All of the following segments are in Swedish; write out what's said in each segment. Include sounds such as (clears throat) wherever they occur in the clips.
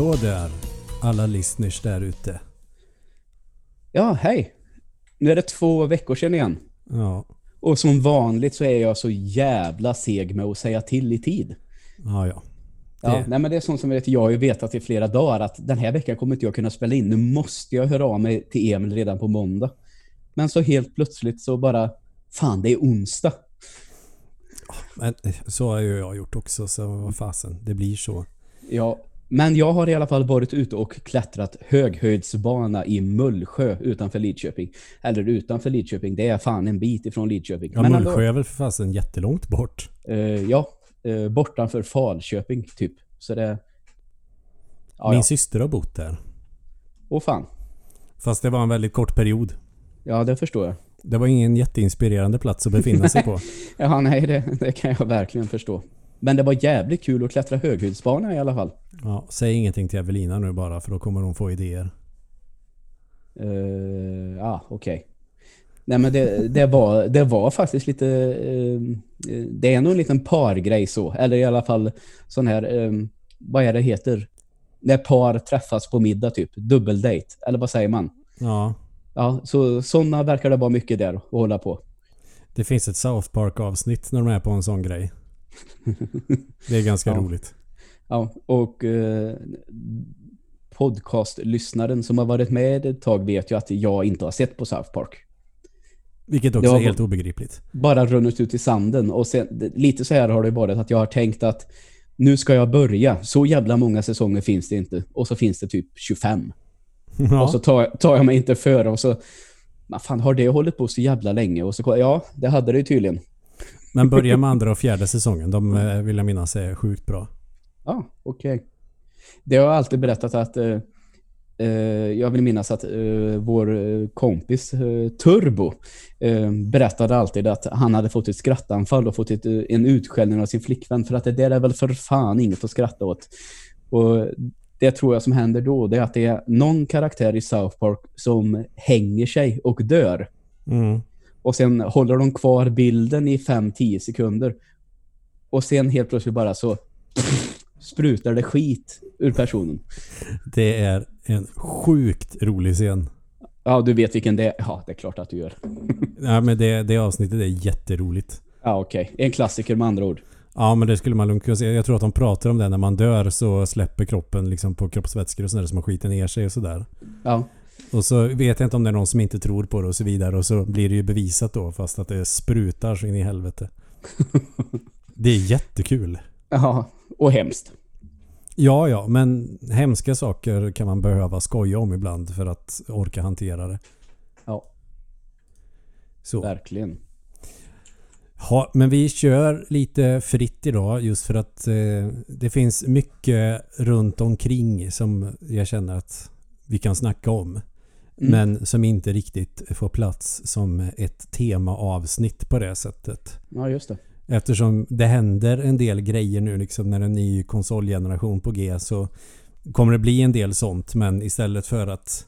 Hallå där, alla listeners där ute. Ja, hej. Nu är det två veckor sedan igen. Ja, Och som vanligt så är jag så jävla seg med att säga till i tid. ja, ja. Ja, Det- nej men det är sånt som vet, jag har ju vetat i flera dagar att den här veckan kommer inte jag kunna spela in. Nu måste jag höra av mig till Emil redan på måndag. Men så helt plötsligt så bara, fan det är onsdag. Men så har ju jag gjort också, så vad fasen, det blir så. Ja, men jag har i alla fall varit ute och klättrat höghöjdsbana i Mullsjö utanför Lidköping. Eller utanför Lidköping, det är fan en bit ifrån Lidköping. Ja, men Mullsjö är väl för fasen jättelångt bort. Eh, ja, eh, bortanför Falköping typ. Så det... Ja, Min ja. syster har bott där. Åh fan. Fast det var en väldigt kort period. Ja, det förstår jag. Det var ingen jätteinspirerande plats att befinna sig på. (laughs) Ja, nej, det, det kan jag verkligen förstå. Men det var jävligt kul att klättra höghöjdsbana i alla fall. Ja, säg ingenting till Evelina nu bara för då kommer hon få idéer. Uh, ja, okej. Nej, men det, det, var, det var faktiskt lite... eh, eh, det är nog en liten pargrej så. Eller i alla fall sån här... eh, vad är det heter? När par träffas på middag typ. Dubbeldate. Eller vad säger man? Ja, Ja, så sådana verkar det vara mycket där att hålla på. det finns ett South Park avsnitt när de är på en sån grej. (laughs) Det är ganska Ja. roligt. Ja, och eh, podcastlyssnaren som har varit med ett tag vet ju att jag inte har sett på South Park. Vilket också är helt obegripligt. Bara runnit ut i sanden och sen, lite så här har det varit att jag har tänkt att nu ska jag börja. Så jävla många säsonger finns det inte. Och så finns det typ 25. (laughs) Ja, Och så tar, jag- tar jag mig inte före och så... Vad fan, har det hållit på så jävla länge? Och så, ja, det hade det ju tydligen. Men börja med andra och fjärde säsongen. De eh, vill jag minnas är sjukt bra. Ja, okej. Det har jag alltid berättat att eh, eh, jag vill minnas att eh, vår eh, kompis eh, Turbo berättade alltid att han hade fått ett skrattanfall och fått ett, en utskällning av sin flickvän för att det där är väl för fan inget att skratta åt. Och det tror jag som händer då det är att det är någon karaktär i South Park som hänger sig och dör. Mm. Och sen håller de kvar bilden i 5-10 sekunder. Och sen helt plötsligt bara så sprutar det skit ur personen. Det är en sjukt rolig scen. Ja, du vet vilken det är. Ja, det är klart att du gör. (laughs) Ja, men det, det avsnittet är jätteroligt. Ja, okej. En klassiker med andra ord. Ja, men det skulle man lugnt kunna säga. Jag tror att de pratar om det när man dör så släpper kroppen liksom på kroppsvätskor och sådär som har skiten ner sig och sådär. Ja, Och så vet jag inte om det är någon som inte tror på det och så vidare och så blir det ju bevisat då fast att det sprutar så in i helvete. (laughs) Det är jättekul. ja och hemskt. Ja, ja, men hemska saker kan man behöva skoja om ibland för att orka hantera det. Ja, Så. verkligen. Ja, men vi kör lite fritt idag just för att eh, det finns mycket runt omkring som jag känner att vi kan snacka om. Mm. Men som inte riktigt får plats som ett temaavsnitt på det sättet. Ja, just det. Eftersom det händer en del grejer nu liksom när en ny konsolgeneration på G så kommer det bli en del sånt men istället för att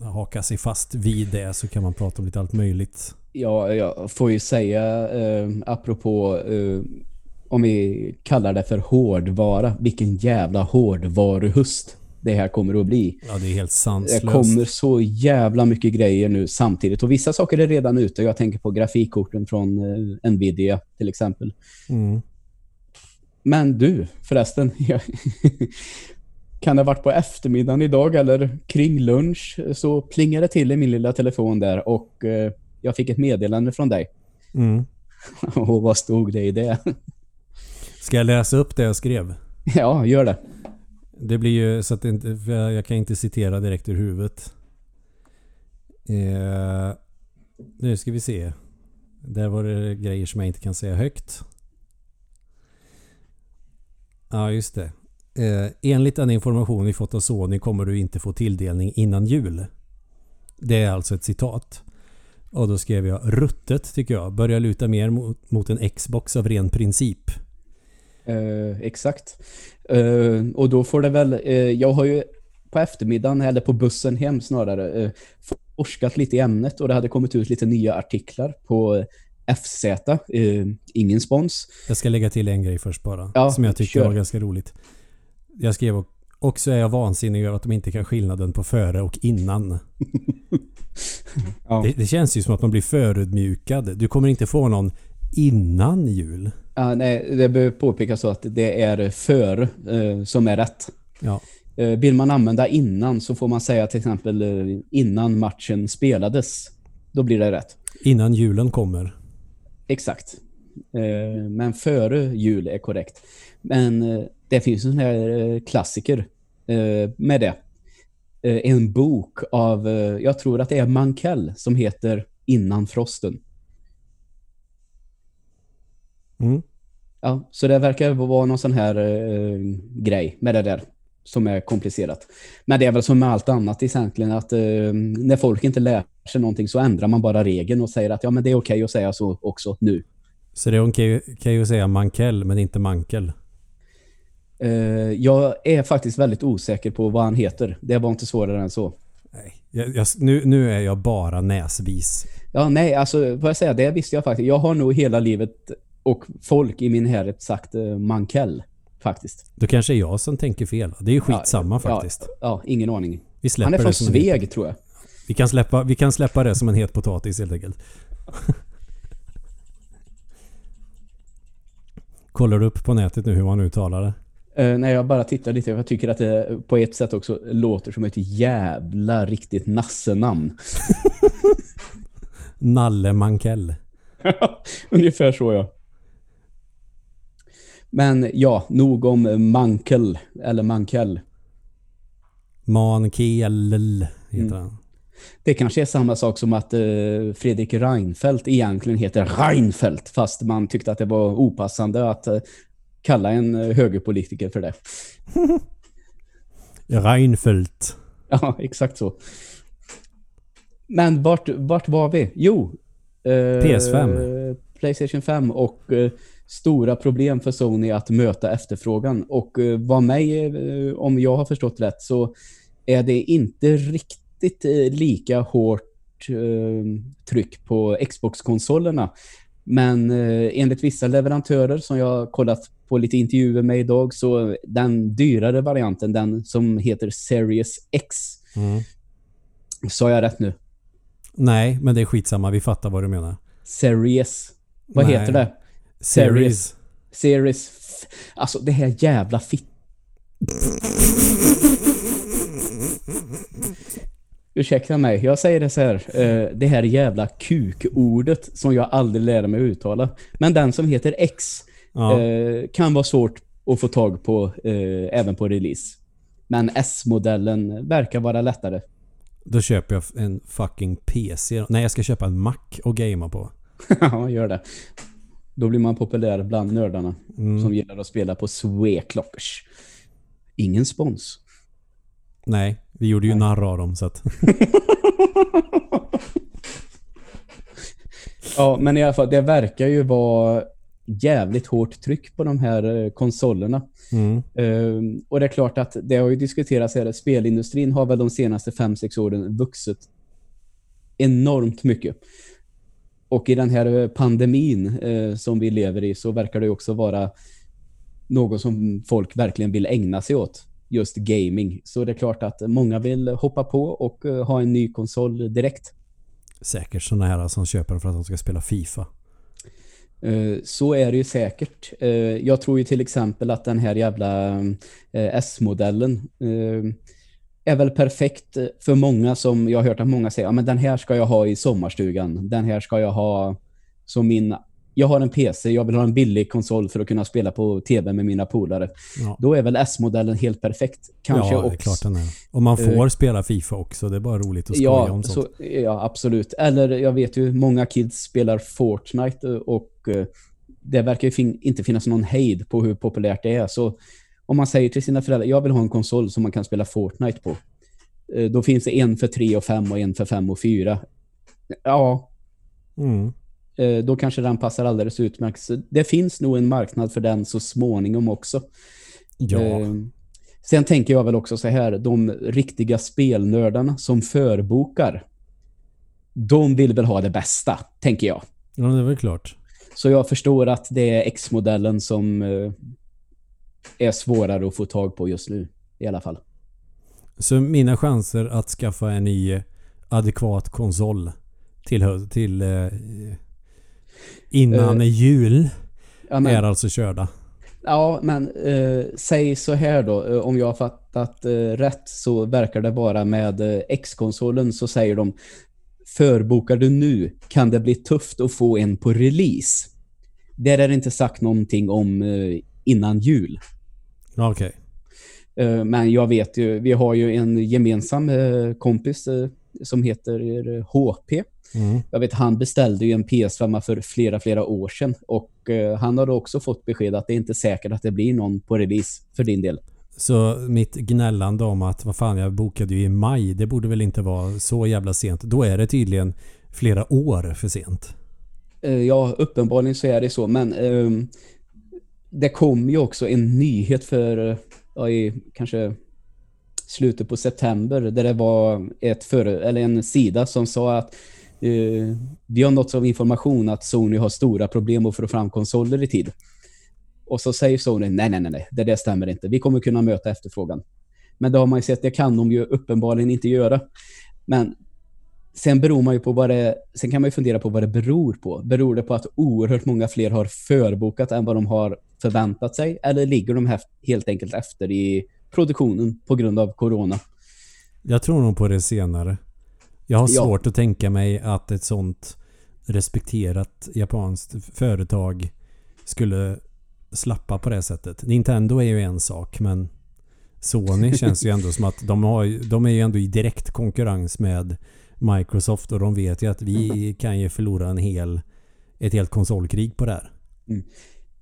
haka sig fast vid det så kan man prata om lite allt möjligt. Ja, jag får ju säga, eh, apropå eh, om vi kallar det för hårdvara, vilken jävla hårdvaruhust det här kommer att bli. Ja, det är helt Det sanslöst. kommer så jävla mycket grejer nu samtidigt. Och vissa saker är redan ute. Jag tänker på grafikkorten från eh, Nvidia till exempel. Mm. Men du, förresten. (laughs) kan det ha varit på eftermiddagen idag eller kring lunch så plingade det till i min lilla telefon där och eh, jag fick ett meddelande från dig. Mm. (laughs) Och vad stod det i det? (laughs) Ska jag läsa upp det jag skrev? ja, gör det. Det blir ju så att inte, för jag jag kan inte citera direkt ur huvudet. Eh, nu ska vi se. Där var det grejer som jag inte kan säga högt. Ja, just det. Eh, enligt den information vi fått av Sony kommer du inte få tilldelning innan jul. Det är alltså ett citat. Och då skrev jag ruttet tycker jag. Börjar luta mer mot, mot en Xbox av ren princip. Eh, exakt. Eh, och då får det väl... Eh, jag har ju på eftermiddagen, eller på bussen hem snarare, eh, forskat lite i ämnet och det hade kommit ut lite nya artiklar på FZ. Eh, ingen spons. Jag ska lägga till en grej först bara. Ja, som jag tyckte var ganska roligt. Jag skrev också är jag vansinnig över att de inte kan skillnaden på före och innan. (laughs) Ja. Det, det känns ju som att man blir förödmjukad. Du kommer inte få någon innan jul. Ja, nej, det behöver påpekas så att det är för eh, som är rätt. Ja. Eh, vill man använda innan så får man säga till exempel eh, innan matchen spelades. Då blir det rätt. Innan julen kommer. Exakt. Eh, men före jul är korrekt. Men eh, det finns en här eh, klassiker med det. En bok av, jag tror att det är Mankell som heter Innan frosten. Mm. Ja, så det verkar vara någon sån här eh, grej med det där som är komplicerat. Men det är väl som med allt annat egentligen att eh, när folk inte lär sig någonting så ändrar man bara regeln och säger att ja men det är okej att säga så också nu. Så det är okej okej att säga mankell men inte mankel. Eh, jag är faktiskt väldigt osäker på vad han heter. Det var inte svårare än så. Nej. Jag, jag, nu, nu är jag bara näsvis. Ja, nej, alltså vad jag säger, det visste jag faktiskt. Jag har nog hela livet och folk i min härhet sagt eh, Mankell faktiskt. Då kanske är jag som tänker fel. Det är ju skitsamma Ja, faktiskt. Ja, ingen aning. Vi släpper Han är från Sveg tror jag. Vi kan, släppa, vi kan släppa det som en het potatis helt enkelt. (laughs) Kollar du upp på nätet nu hur man uttalar det? Uh, när jag bara tittar lite, jag tycker att det på ett sätt också låter som ett jävla riktigt nassenamn. (laughs) Nalle Mankell. (laughs) Ungefär så, ja. Men ja, nog om Mankel, eller Mankell. Mankel heter Mm. han. Det kanske är samma sak som att eh, Fredrik Reinfeldt egentligen heter Reinfeldt, fast man tyckte att det var opassande att eh, kalla en eh, högerpolitiker för det. (laughs) Reinfeldt. Ja, exakt så. Men vart, vart var vi? Jo. eh, PS5. Playstation 5 och eh, stora problem för Sony att möta efterfrågan. Och eh, vad mig, eh, om jag har förstått rätt, så är det inte riktigt eh, lika hårt tryck på Xbox-konsolerna. Men enligt vissa leverantörer som jag har kollat på lite intervjuer med idag så den dyrare varianten, den som heter Series X, Mm. sa jag rätt nu? Nej, men det är skitsamma. Vi fattar vad du menar. Series. Vad Nej. heter det? Series. Series. Alltså det här jävla fitt. Ursäkta mig, jag säger det så här. eh, det här jävla kukordet som jag aldrig lärde mig uttala. Men den som heter X Ja. eh, kan vara svårt att få tag på eh, även på release. Men S-modellen verkar vara lättare. Då köper jag en fucking PC. Nej, jag ska köpa en Mac och gamea på. (laughs) Ja, gör det. Då blir man populär bland nördarna Mm. som gillar att spela på Sweclockers. Ingen spons. Nej, vi gjorde ju Nej. narr av dem så att... (laughs) Ja, men i alla fall, det verkar ju vara jävligt hårt tryck på de här eh, konsolerna. Mm. Ehm, och det är klart att det har ju diskuterats här, spelindustrin har väl de senaste 5-6 åren vuxit enormt mycket. Och i den här eh, pandemin eh, som vi lever i så verkar det också vara något som folk verkligen vill ägna sig åt. Just gaming. Så det är klart att många vill hoppa på och eh, ha en ny konsol direkt. Säkert sådana här som köper för att de ska spela FIFA. Eh, Så är det ju säkert. Eh, Jag tror ju till exempel att den här jävla S-modellen är väl perfekt för många som jag har hört att många säger ja, men den här ska jag ha i sommarstugan. Den här ska jag ha som min... Jag har en PC, jag vill ha en billig konsol för att kunna spela på tv med mina polare. Ja, Då är väl S-modellen helt perfekt. Kanske ja det är klart den är. Och man får Eh, spela FIFA också. Det är bara roligt att skoja Ja, om sånt. så, ja, absolut. Eller jag vet ju, många kids spelar Fortnite eh, och eh, det verkar ju fin inte finnas någon hejd på hur populärt det är. Så om man säger till sina föräldrar, jag vill ha en konsol som man kan spela Fortnite på. Eh, Då finns det en för 3 och 5 och en för 5 och 4. Ja, Mm. eh, då kanske den passar alldeles utmärkt. Så det finns nog en marknad för den så småningom också. Ja. Eh, Sen tänker jag väl också så här, de riktiga spelnördarna som förbokar, de vill väl ha det bästa, tänker jag. ja, det är väl klart. Så jag förstår att det är X-modellen som är svårare att få tag på just nu i alla fall. Så mina chanser att skaffa en ny adekvat konsol till, till eh, innan Eh, jul Ja, är alltså körda. ja, men eh, säg så här då. eh, Om jag har fattat eh, rätt så verkar det vara med eh, X-konsolen så säger de förbokar du nu kan det bli tufft att få en på release. Där är det inte sagt någonting om eh, innan jul. Okej. Eh, Men jag vet ju, vi har ju en gemensam eh, kompis eh, som heter HP. Mm. Jag vet, han beställde ju en PS5 för flera, flera år sedan och han har då också fått besked att det är inte säkert att det blir någon på release för din del. Så mitt gnällande om att vad fan jag bokade ju i maj. Det borde väl inte vara så jävla sent. Då är det tydligen flera år för sent. Ja, uppenbarligen så är det så, men ehm, det kom ju också en nyhet för ja, i kanske slutet på september där det var ett före, eller en sida som sa att eh, vi har nått av information att Sony har stora problem att få fram konsoler i tid. Och så säger Sony nej, nej, nej, nej, det där stämmer inte. Vi kommer kunna möta efterfrågan. Men det har man ju sett, det kan de ju uppenbarligen inte göra. Men sen beror man ju på vad det, sen kan man ju fundera på vad det beror på. Beror det på att oerhört många fler har förbokat än vad de har förväntat sig? Eller ligger de helt enkelt efter i produktionen på grund av corona? Jag tror nog på det senare. Jag har Ja. svårt att tänka mig att ett sånt respekterat japanskt företag skulle slappa på det sättet. Nintendo är ju en sak men Sony (laughs) känns ju ändå som att de, har, de är ju ändå i direkt konkurrens med Microsoft och de vet ju att vi (laughs) kan ju förlora en hel, ett helt konsolkrig på det här.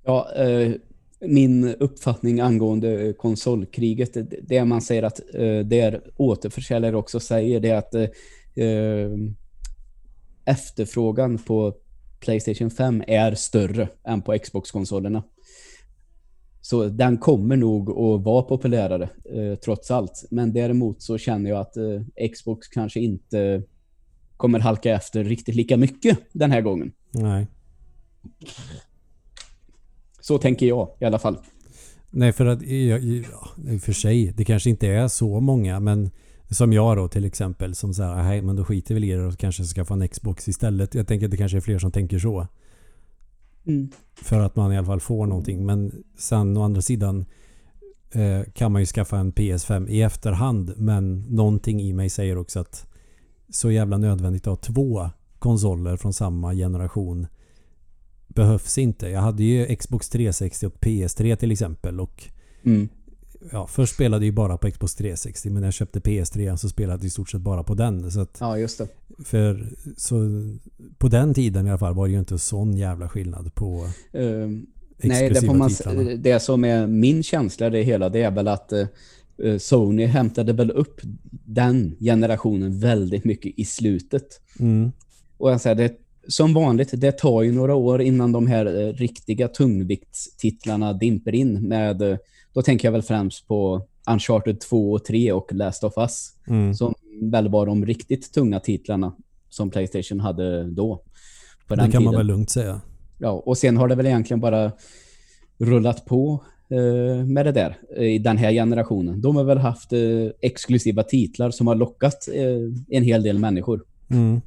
Ja, eh, min uppfattning angående eh, konsolkriget, det, det man säger att eh, det återförsäljare också säger, det är att eh, eh efterfrågan på Playstation 5 är större än på Xbox-konsolerna. Så den kommer nog att vara populärare eh, trots allt. Men däremot så känner jag att eh, Xbox kanske inte kommer halka efter riktigt lika mycket den här gången. Nej. Så tänker jag i alla fall. Nej för att, ja, i och för sig, det kanske inte är så många men som jag då till exempel som säger nej men då skiter vi i det och kanske skaffa en Xbox istället. Jag tänker att det kanske är fler som tänker så. Mm. För att man i alla fall får någonting. Men sen å andra sidan eh, kan man ju skaffa en PS5 i efterhand. Men någonting i mig säger också att så jävla nödvändigt att ha två konsoler från samma generation behövs inte. Jag hade ju Xbox 360 och PS3 till exempel. Och Mm. ja, först spelade jag bara på Xbox 360 men när jag köpte PS3 så spelade jag i stort sett bara på den. Så att Ja, just det. för så på den tiden i alla fall var det ju inte sån jävla skillnad på exklusiva nej, det, får man, titlarna. det som är min känsla i det hela, det är väl att eh, Sony hämtade väl upp den generationen väldigt mycket i slutet. Mm. Och jag säger, det, som vanligt, det tar ju några år innan de här eh, riktiga tungviktstitlarna dimper in med, eh, då tänker jag väl främst på Uncharted 2 och 3 och Last of Us, Mm. som väl var de riktigt tunga titlarna som Playstation hade då. Det kan man tiden. väl lugnt säga. Ja, och sen har det väl egentligen bara rullat på eh, med det där eh, i den här generationen. De har väl haft exklusiva titlar som har lockat en hel del människor. Mm.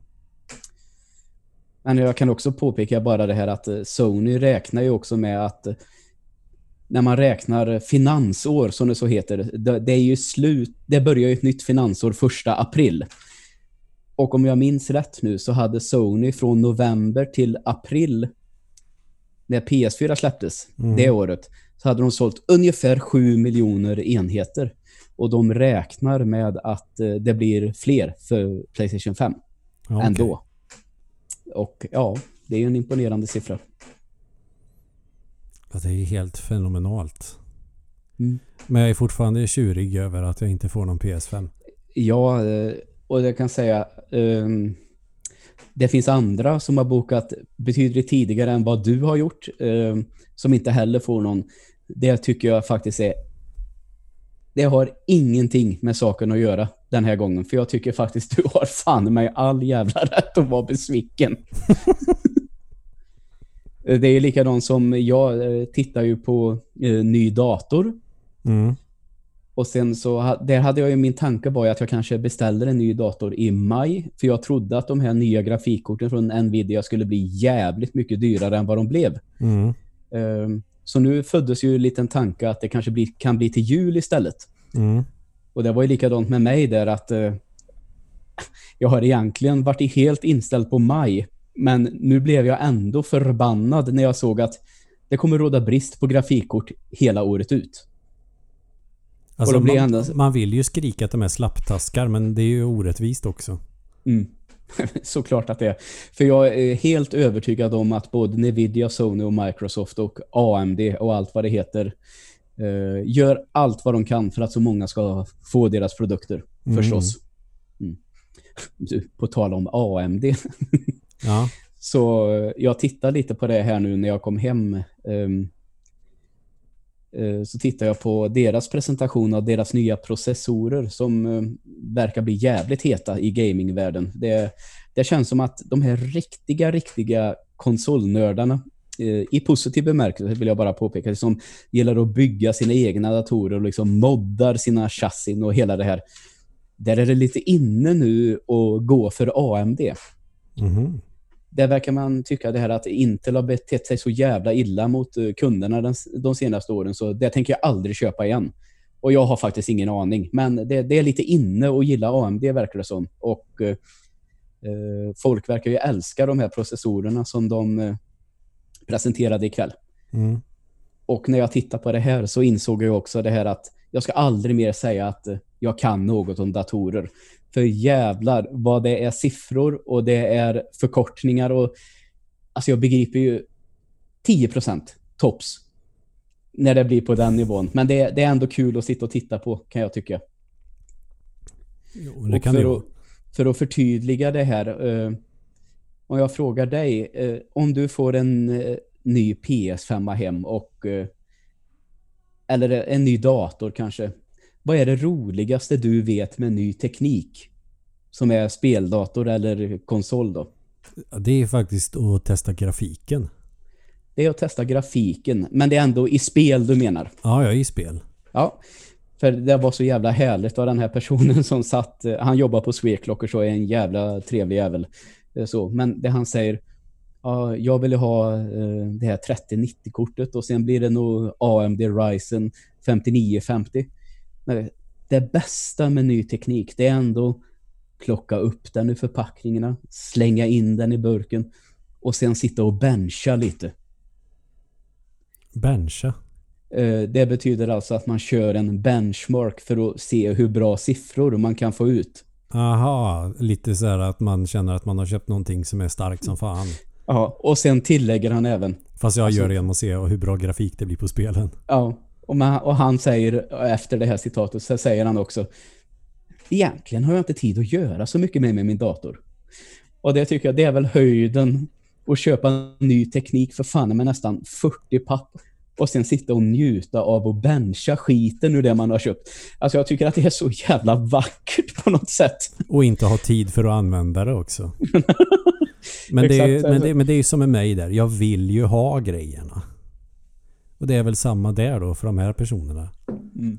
Men jag kan också påpeka bara det här att eh, Sony räknar ju också med att eh, när man räknar finansår, som det så heter, det, är ju slut, det börjar ju ett nytt finansår första april. Och om jag minns rätt nu så hade Sony från november till april, när PS4 släpptes Mm. det året, så hade de sålt ungefär 7 miljoner enheter. Och de räknar med att eh, det blir fler för Playstation 5 Ja, ändå. Och ja, det är ju en imponerande siffra. Ja, det är helt fenomenalt. Mm. Men jag är fortfarande tjurig över att jag inte får någon PS5. Ja, eh, och jag kan säga ehm, det finns andra som har bokat betydligt tidigare än vad du har gjort ehm, som inte heller får någon. Det tycker jag faktiskt är det har ingenting med saken att göra den här gången. För jag tycker faktiskt du har fan mig all jävla rätt att vara besviken. (laughs) Det är likadant som jag eh, tittar ju på eh, ny dator. Mm. Och sen så, där hade jag ju min tanke var att jag kanske beställer en ny dator i maj. För jag trodde att de här nya grafikkorten från Nvidia skulle bli jävligt mycket dyrare än vad de blev. Mm. Ehm, Så nu föddes ju en liten tanke att det kanske blir, kan bli till jul istället. Mm. Och det var ju likadant med mig där att eh, jag har egentligen varit helt inställd på maj. Men nu blev jag ändå förbannad när jag såg att det kommer råda brist på grafikkort hela året ut. Alltså, man, ändå- man vill ju skrika att de är slapptaskar men det är ju orättvist också. Mm. (laughs) Såklart att det är. För jag är helt övertygad om att både Nvidia, Sony och Microsoft och AMD och allt vad det heter eh, gör allt vad de kan för att så många ska få deras produkter. Mm. Förstås. Mm. Du, på tal om AMD. Ja. (laughs) Så jag tittar lite på det här nu när jag kom hem. eh, Eh, så tittar jag på deras presentation av deras nya processorer som eh, verkar bli jävligt heta i gamingvärlden. Det, det känns som att de här riktiga, riktiga konsolnördarna eh, i positiv bemärkelse vill jag bara påpeka, som gillar att bygga sina egna datorer och liksom moddar sina chassin och hela det här. Där är det lite inne nu att gå för AMD Mhm där verkar man tycka det här att Intel har betett sig så jävla illa mot eh, kunderna den, de senaste åren, så det tänker jag aldrig köpa igen. Och jag har faktiskt ingen aning, men det, det är lite inne att gilla AMD verkar det som. Och eh, eh, folk verkar ju älska de här processorerna som de eh, presenterade ikväll. Mm. Och när jag tittar på det här så insåg jag också det här att jag ska aldrig mer säga att eh, jag kan något om datorer. För jävlar vad det är siffror och det är förkortningar och alltså jag begriper ju 10% tops när det blir på den nivån. Men det, det är ändå kul att sitta och titta på kan jag tycka. Jo, det kan för, att, för att förtydliga det här. Eh, om jag frågar dig, eh, om du får en eh, ny PS5 hem och eh, eller en ny dator kanske. Vad är det roligaste du vet med ny teknik? Som är speldator eller konsol då? Det är faktiskt att testa grafiken. Det är att testa grafiken, men det är ändå i spel du menar. Ja, är i spel. Ja, för det var så jävla härligt av den här personen som satt, han jobbar på Sweclocker så är en jävla trevlig jävel. Eh, Så, men det han säger, ja, jag vill ha eh, det här 3090-kortet och sen blir det nog AMD Ryzen 5950. Det bästa med ny teknik, det är ändå plocka upp den ur förpackningarna, slänga in den i burken och sen sitta och bencha lite. Bencha. Eh, Det betyder alltså att man kör en benchmark för att se hur bra siffror man kan få ut. Aha, lite så här att man känner att man har köpt någonting som är starkt som fan. Ja, och sen tillägger han även. Fast jag Alltså- gör det genom att se hur bra grafik det blir på spelen. Ja, och, man, och han säger efter det här citatet så säger han också Egentligen har jag inte tid att göra så mycket mer med min dator. Och det tycker jag det är väl höjden att köpa ny teknik för fan med nästan 40 papp och sen sitta och njuta av att bencha skiten ur det man har köpt. Alltså jag tycker att det är så jävla vackert på något sätt. Och inte ha tid för att använda det också. (laughs) Men det, är, ju- men, det, men det är ju som med mig där. Jag vill ju ha grejerna. Och det är väl samma där då för de här personerna. Mm.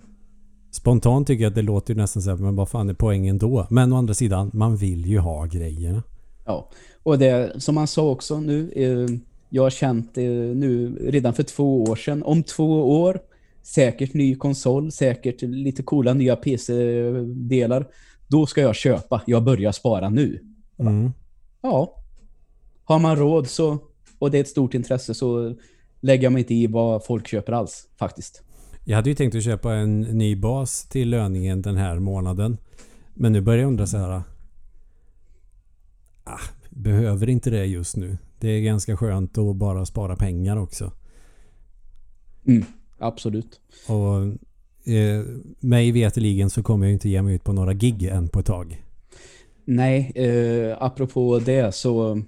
Spontant tycker jag att det låter ju nästan så här, men vad fan är poängen då? Men å andra sidan, man vill ju ha grejerna. Ja, och det som han sa också nu, eh, jag har känt eh, nu redan för två år sedan, om två år, säkert ny konsol, säkert lite coola nya PC-delar, då ska jag köpa. Jag börjar spara nu. Mm. Ja, har man råd så, och det är ett stort intresse så lägger jag mig inte i vad folk köper alls, faktiskt. Jag hade ju tänkt att köpa en ny bas till löningen den här månaden. Men nu börjar jag undra så här. Ah, behöver inte det just nu. Det är ganska skönt att bara spara pengar också. Mm, absolut. Och eh, mig veteligen så kommer jag inte ge mig ut på några gig än på ett tag. Nej, eh, apropå det så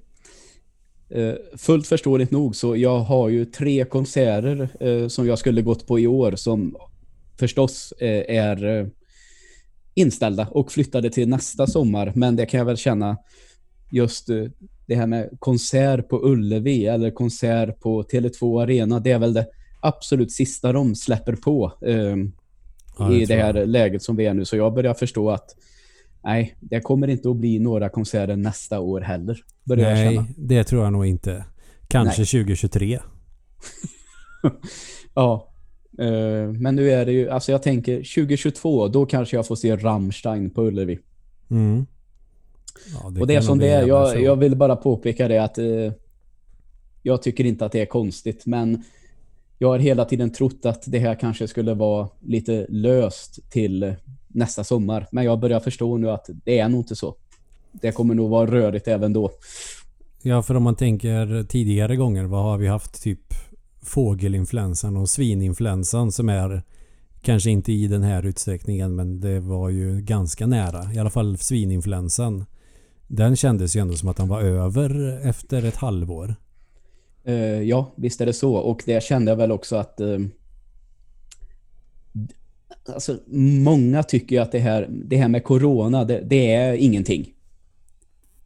eh, fullt förståeligt nog så jag har ju tre konserter eh, som jag skulle gått på i år som förstås eh, är eh, inställda och flyttade till nästa sommar. Men det kan jag väl känna just eh, det här med konsert på Ullevi eller konsert på Tele2 Arena, det är väl det absolut sista de släpper på eh, Ja, i det här läget som vi är nu. Så jag börjar förstå att nej, det kommer inte att bli några konserter nästa år heller. Börjar jag Nej, känna. det tror jag nog inte. Kanske Nej. 2023. (laughs) Ja. Eh, men nu är det ju, alltså jag tänker 2022, då kanske jag får se Rammstein på Ullevi. Mm. Ja, och det är som det är. Jag, jag vill bara påpeka det att eh, jag tycker inte att det är konstigt, men jag har hela tiden trott att det här kanske skulle vara lite löst till nästa sommar. Men jag börjar förstå nu att det är nog inte så. Det kommer nog vara rörigt även då. Ja, för om man tänker tidigare gånger, vad har vi haft? Typ fågelinfluensan och svininfluensan som är kanske inte i den här utsträckningen men det var ju ganska nära. I alla fall svininfluensan. Den kändes ju ändå som att den var över efter ett halvår. Eh, ja, visst är det så. Och det kände jag väl också att eh, alltså, många tycker ju att det här, det här med corona, det, det är ingenting.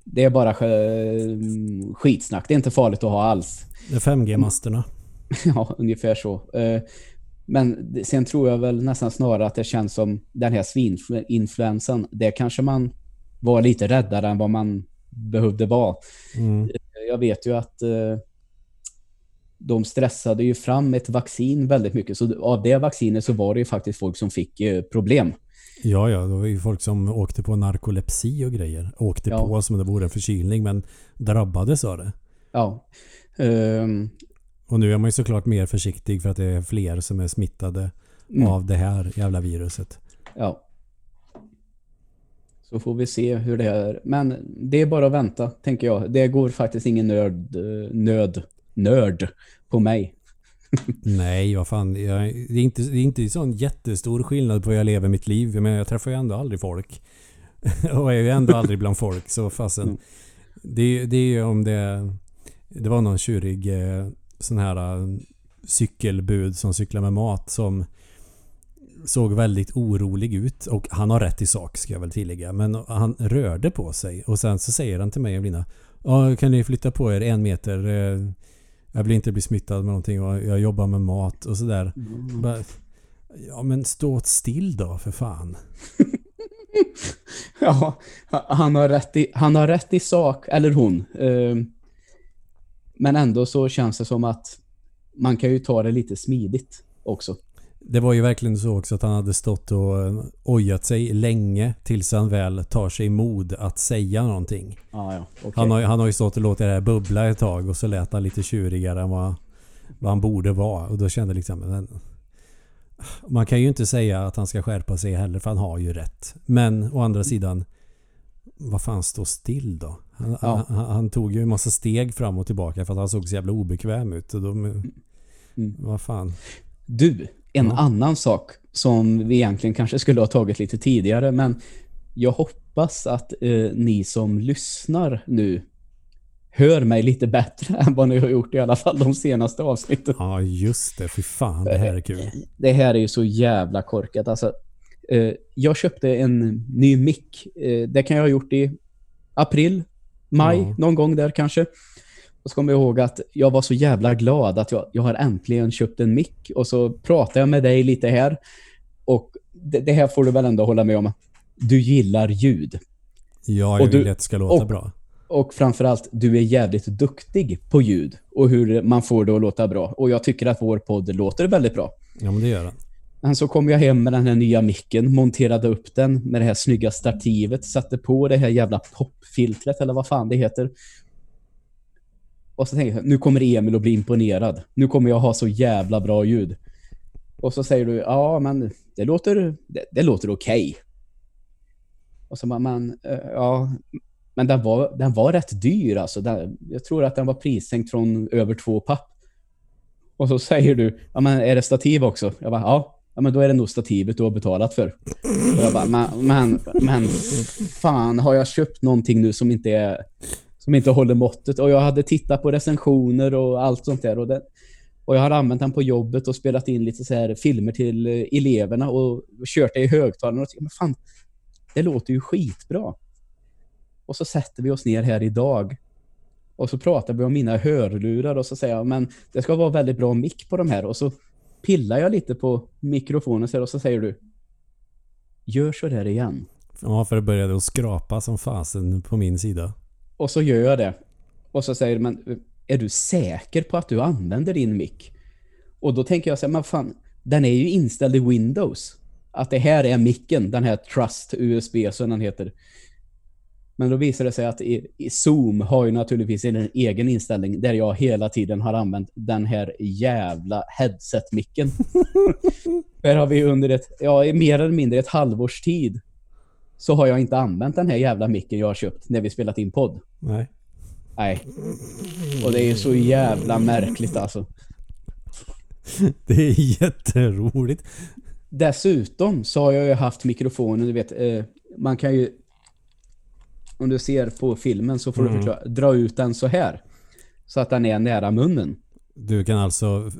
Det är bara sk- skitsnack. Det är inte farligt att ha alls. Det är 5G-masterna. (laughs) Ja, ungefär så. Eh, Men sen tror jag väl nästan snarare att det känns som den här svininfluensan, det kanske man var lite räddare än vad man behövde vara. Mm. Jag vet ju att eh, de stressade ju fram ett vaccin väldigt mycket. Så av det vaccinet så var det ju faktiskt folk som fick eh, problem. Ja, ja. Det var ju folk som åkte på narkolepsi och grejer. Åkte Ja. på som om det vore en förkylning men drabbades av det. Ja. Ehm, Och nu är man ju såklart mer försiktig för att det är fler som är smittade mm, av det här jävla viruset. Ja. Så får vi se hur det är. Men det är bara att vänta, tänker jag. Det går faktiskt ingen nörd, eh, nöd, nörd på mig. Nej, vad fan. Jag, det, är inte, det är inte sån jättestor skillnad på hur jag lever mitt liv. Men jag träffar ju ändå aldrig folk. (laughs) och är ju ändå aldrig bland folk. Så fasen. Mm. Det, det är ju om det... Det var någon tjurig eh, sån här eh, cykelbud som cyklar med mat som såg väldigt orolig ut. Och han har rätt i sak ska jag väl tillägga. Men han rörde på sig. Och sen så säger han till mig och Lina. Kan ni flytta på er en meter? Jag vill inte bli smittad med någonting och jag jobbar med mat och sådär. Bara, Ja men stå still då för fan. (laughs) Ja, han har rätt i, han har rätt i sak, eller hon. Ehm, Men ändå så känns det som att man kan ju ta det lite smidigt också. Det var ju verkligen så också att han hade stått och eh, ojat sig länge tills han väl tar sig mod att säga någonting. Ja, ja. okej. Han, har, han har ju stått och låtit det här bubbla ett tag och så lät han lite tjurigare än vad, vad han borde vara. Och då kände jag liksom... Man kan ju inte säga att han ska skärpa sig heller för han har ju rätt. Men å andra sidan... Vad fan, stå still då? Han, Ja. han, han tog ju en massa steg fram och tillbaka för att han såg så jävla obekväm ut. Och då, Mm. Vad fan. Du, en Ja. annan sak som vi egentligen kanske skulle ha tagit lite tidigare, men jag hoppas att eh, ni som lyssnar nu hör mig lite bättre (laughs) än vad ni har gjort i alla fall de senaste avsnitten. Ja just det, fy fan det här är kul. Det här är ju så jävla korkat. Alltså, eh, jag köpte en ny mick. Eh, det kan jag ha gjort i april, maj, Ja. någon gång där kanske. Och så kommer jag ihåg att jag var så jävla glad att jag, jag har äntligen köpt en mick. Och så pratade jag med dig lite här. Och det, det här får du väl ändå hålla med om. Du gillar ljud. Ja, Och jag vill du- att det ska låta och- bra. Och framförallt, du är jävligt duktig på ljud och hur man får det att låta bra. Och jag tycker att vår podd låter väldigt bra. Ja men det gör den. Men så kom jag hem med den här nya micken, monterade upp den med det här snygga stativet, satte på det här jävla popfiltret eller vad fan det heter. Och så tänker jag, nu kommer Emil att bli imponerad. Nu kommer jag ha så jävla bra ljud. Och så säger du, ja men det låter, det, det låter okej. Och så bara, men eh, ja, men den var, den var rätt dyr alltså. Den, jag tror att den var prissänkt från över två papp. Och så säger du, ja men är det stativ också? Jag bara, ja. Ja men då är det nog stativet du har betalat för. Och jag bara, men, men, men fan har jag köpt någonting nu som inte är som inte håller måttet? Och jag hade tittat på recensioner och allt sånt där. Och, det, och jag har använt den på jobbet och spelat in lite så här filmer till eh, eleverna och kört det i högtalarna och tänkte, men fan, det låter ju skitbra. och så sätter vi oss ner här idag. Och så pratar vi om mina hörlurar och så säger jag, men det ska vara väldigt bra mick på de här. Och så pillar jag lite på mikrofonen och så säger du, gör så där igen. Ja, för det började att skrapa som fasen på min sida. Och så gör jag det. Och så säger men är du säker på att du använder din mick? Och då tänker jag så här, men fan, den är ju inställd i Windows. Att det här är micken, den här Trust USB som den heter. Men då visar det sig att i, i Zoom har ju naturligtvis en egen inställning där jag hela tiden har använt den här jävla headset-micken. (laughs) där har vi under ett, ja, mer eller mindre ett halvårs tid så har jag inte använt den här jävla micken jag har köpt när vi spelat in podd. Nej. Nej. Och det är så jävla märkligt alltså. (laughs) Det är jätteroligt. Dessutom så har jag ju haft mikrofonen, du vet, eh, man kan ju om du ser på filmen så får Mm. du förklara, dra ut den så här. Så att den är nära munnen. Du kan alltså,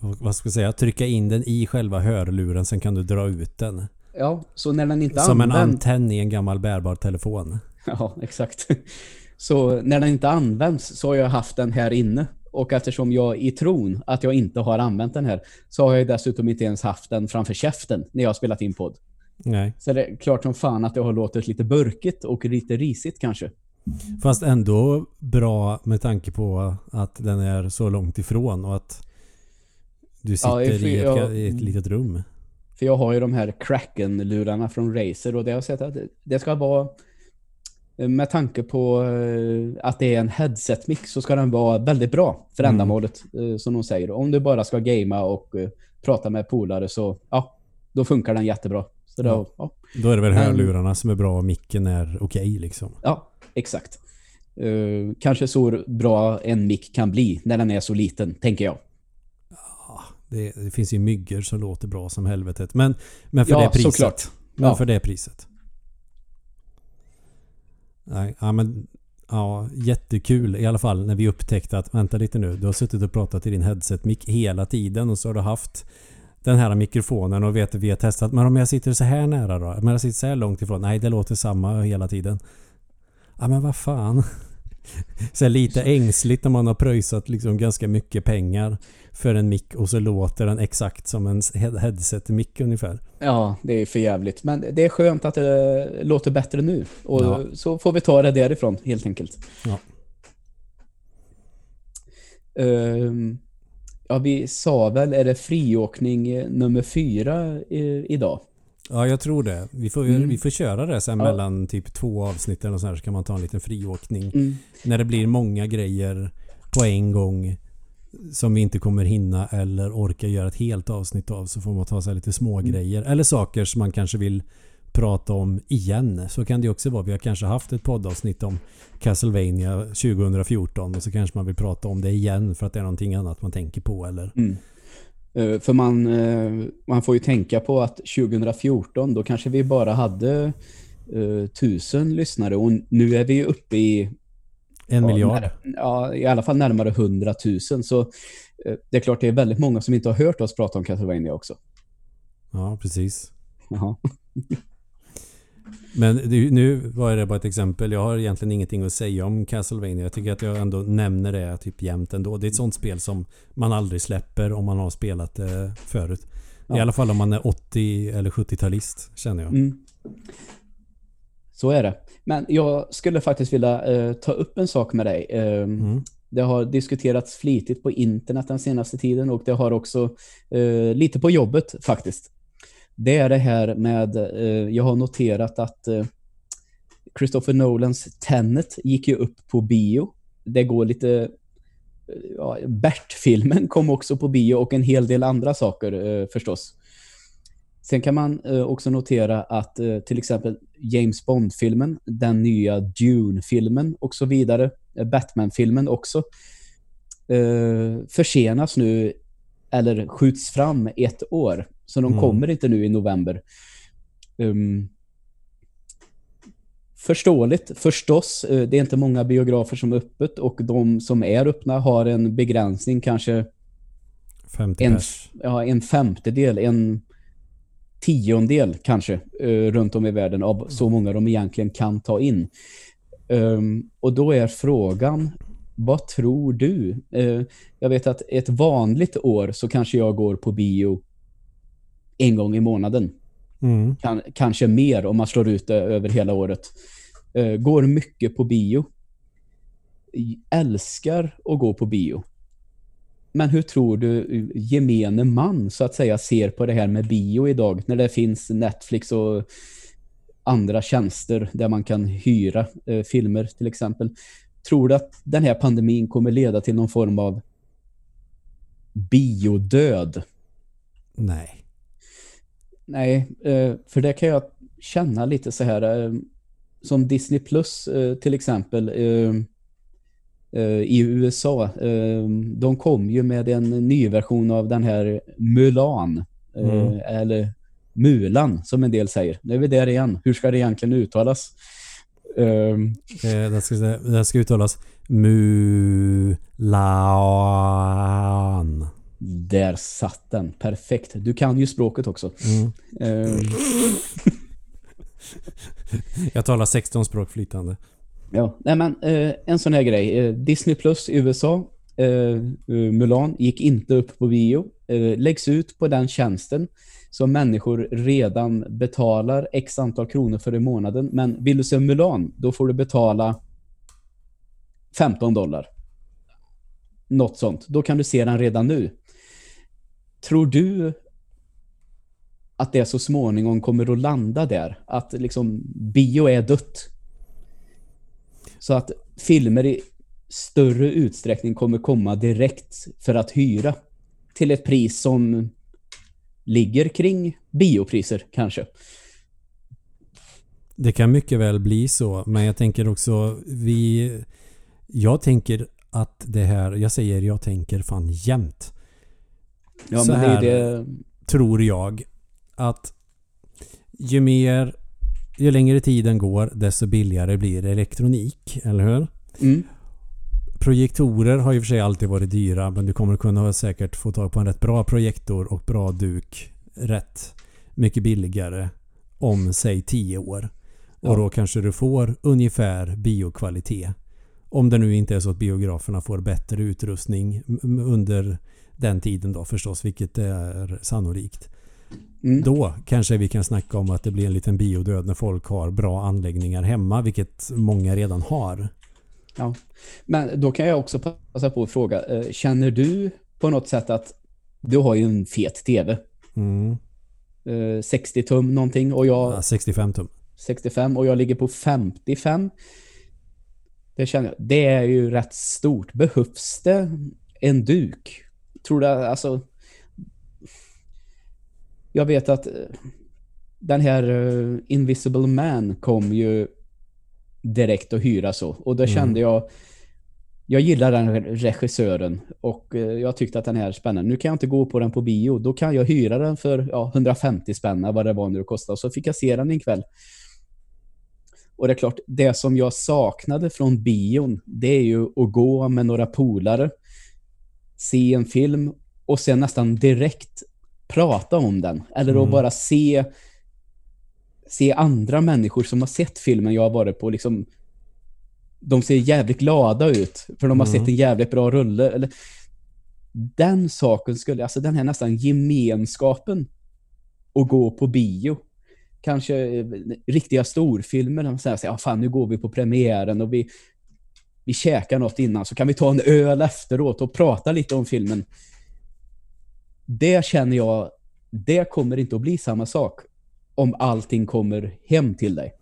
vad ska jag säga, trycka in den i själva hörluren, sen kan du dra ut den. Ja, så när den inte Som en används... antenn i en gammal bärbar telefon. (laughs) Ja, exakt. Så när den inte används så har jag haft den här inne. Och eftersom jag i tron att jag inte har använt den här så har jag dessutom inte ens haft den framför käften när jag har spelat in podd. Nej. Så det är klart som fan att det har låtit lite burkigt och lite risigt kanske. Fast ändå bra med tanke på att den är så långt ifrån och att du sitter Ja, i, ett, jag- i ett litet rum. För jag har ju de här Kraken-lurarna från Razer och det har jag sett att det ska vara eh, med tanke på eh, att det är en headset-mix så ska den vara väldigt bra för Mm. ändamålet eh, som de säger. Om du bara ska gamea och prata med polare så ja, då funkar den jättebra. Så då, Ja. ja. Då är det väl hörlurarna som är bra och micken är okej liksom. Ja, exakt. Eh, kanske så bra en mick kan bli när den är så liten, tänker jag. Det, det finns ju myggor som låter bra som helvetet. Men, men för Ja, det priset. såklart. Men Ja. för det priset. Nej, ja men ja, jättekul i alla fall när vi upptäckte att vänta lite nu, du har suttit och pratat i din headset-mick hela tiden och så har du haft den här mikrofonen och vet vi har testat. Men om jag sitter så här nära då? Om jag sitter så här långt ifrån? Nej, det låter samma hela tiden. Ja men vad fan. (laughs) Så lite ängsligt när man har pröjsat liksom ganska mycket pengar för en mick och så låter den exakt som en head- headset-mick ungefär. Ja, det är för jävligt. Men det är skönt att det låter bättre nu. Och Ja. så får vi ta det därifrån, helt enkelt. Ja. Ehm, ja, vi sa väl, är det friåkning eh, nummer fyra eh, idag? Ja, jag tror det. Vi får, Mm. vi får köra det sen Ja. mellan typ två avsnitt eller så här så kan man ta en liten friåkning. Mm. När det blir många grejer på en gång som vi inte kommer hinna eller orka göra ett helt avsnitt av så får man ta sig lite små Mm. grejer Eller saker som man kanske vill prata om igen. Så kan det också vara. Vi har kanske haft ett poddavsnitt om Castlevania 2014 och så kanske man vill prata om det igen för att det är någonting annat man tänker på eller Mm. Eh, för man, eh, man får ju tänka på att 2014, då kanske vi bara hade uh, tusen lyssnare och nu är vi uppe i en ja, miljard. ja, i alla fall närmare hundratusen. Så eh, det är klart det är väldigt många som inte har hört oss prata om Castlevania också. Ja, precis. Jaha. (laughs) Men nu var det bara ett exempel. Jag har egentligen ingenting att säga om Castlevania. Jag tycker att jag ändå nämner det typ jämt ändå. Det är ett sånt spel som man aldrig släpper om man har spelat det förut. I Ja. alla fall om man är 80 eller 70-talist känner jag. Mm. Så är det. Men jag skulle faktiskt vilja eh, ta upp en sak med dig. Eh, Mm. Det har diskuterats flitigt på internet den senaste tiden och det har också eh, lite på jobbet faktiskt. Det är det här med, eh, jag har noterat att eh, Christopher Nolans Tenet gick ju upp på bio. Det går lite, eh, ja, Bert-filmen kom också på bio och en hel del andra saker eh, förstås. Sen kan man eh, också notera att eh, till exempel James Bond-filmen, den nya Dune-filmen och så vidare, eh, Batman-filmen också, försenas nu eller skjuts fram ett år. Så de Mm. kommer inte nu i november. Um, förståeligt, förstås. Det är inte många biografer som är öppet och de som är öppna har en begränsning, kanske 50 en, ja, en femtedel, en tiondel kanske, eh, runt om i världen av så många de egentligen kan ta in. Um, och då är frågan, vad tror du? Uh, jag vet att ett vanligt år så kanske jag går på bio en gång i månaden. Mm. Kan, kanske mer om man slår ut det över hela året. Uh, går mycket på bio. Älskar att gå på bio. Men hur tror du gemene man så att säga ser på det här med bio idag när det finns Netflix och andra tjänster där man kan hyra eh, filmer till exempel. Tror du att den här pandemin kommer leda till någon form av biodöd? Nej. Nej, eh, för det kan jag känna lite så här eh, som Disney Plus eh, till exempel eh, i USA. de kom ju med en ny version av den här Mulan mm. eller Mulan, som en del säger. Nu är vi där igen. Hur ska det egentligen uttalas? Um, det, ska, det ska uttalas Mulan. Där satt den. Perfekt. Du kan ju språket också. Mm. Um. Jag talar 16 språk flytande. Ja, nej men eh, en sån här grej. Eh, Disney Plus i USA. Eh, eh, Mulan gick inte upp på bio. Eh, läggs ut på den tjänsten som människor redan betalar x antal kronor för i månaden. Men vill du se Mulan, då får du betala 15 dollar. Något sånt. Då kan du se den redan nu. Tror du att det så småningom kommer att landa där? Att liksom bio är dött? Så att filmer i större utsträckning kommer komma direkt för att hyra till ett pris som ligger kring biopriser kanske. Det kan mycket väl bli så, men jag tänker också vi jag tänker att det här, jag säger jag tänker fan jämt. Ja, så men det här det... tror jag att ju mer ju längre tiden går desto billigare blir elektronik, eller hur? Mm. Projektorer har ju för sig alltid varit dyra men du kommer kunna säkert få tag på en rätt bra projektor och bra duk rätt mycket billigare om säg 10 år. Ja. Och då kanske du får ungefär biokvalitet. Om det nu inte är så att biograferna får bättre utrustning under den tiden då förstås, vilket är sannolikt. Mm. Då kanske vi kan snacka om att det blir en liten biodöd när folk har bra anläggningar hemma, vilket många redan har. Ja, men då kan jag också passa på att fråga, eh, känner du på något sätt att du har ju en fet tv? Mm. 60 eh, tum någonting och jag... Ja, 65 tum. 65 och jag ligger på 55. Det känner jag, det är ju rätt stort. Behövs det en duk? Tror du alltså... Jag vet att eh, den här Invisible Man kom ju direkt att hyra så. Och då mm. kände jag, jag gillar den regissören och eh, jag tyckte att den här är spännande. Nu kan jag inte gå på den på bio. Då kan jag hyra den för ja, 150 spänn vad det var nu det kostade. Så fick jag se den en kväll. Och det är klart, det som jag saknade från bion, det är ju att gå med några polare, se en film och sen nästan direkt prata om den. Eller mm. att bara se se andra människor som har sett filmen jag har varit på liksom de ser jävligt glada ut för de har mm. sett en jävligt bra rulle eller den saken skulle alltså den här nästan gemenskapen att gå på bio kanske eh, riktiga storfilmer de säger ja fan nu går vi på premiären och vi vi käkar något innan så kan vi ta en öl efteråt och prata lite om filmen det känner jag det kommer inte att bli samma sak om allting kommer hem till dig.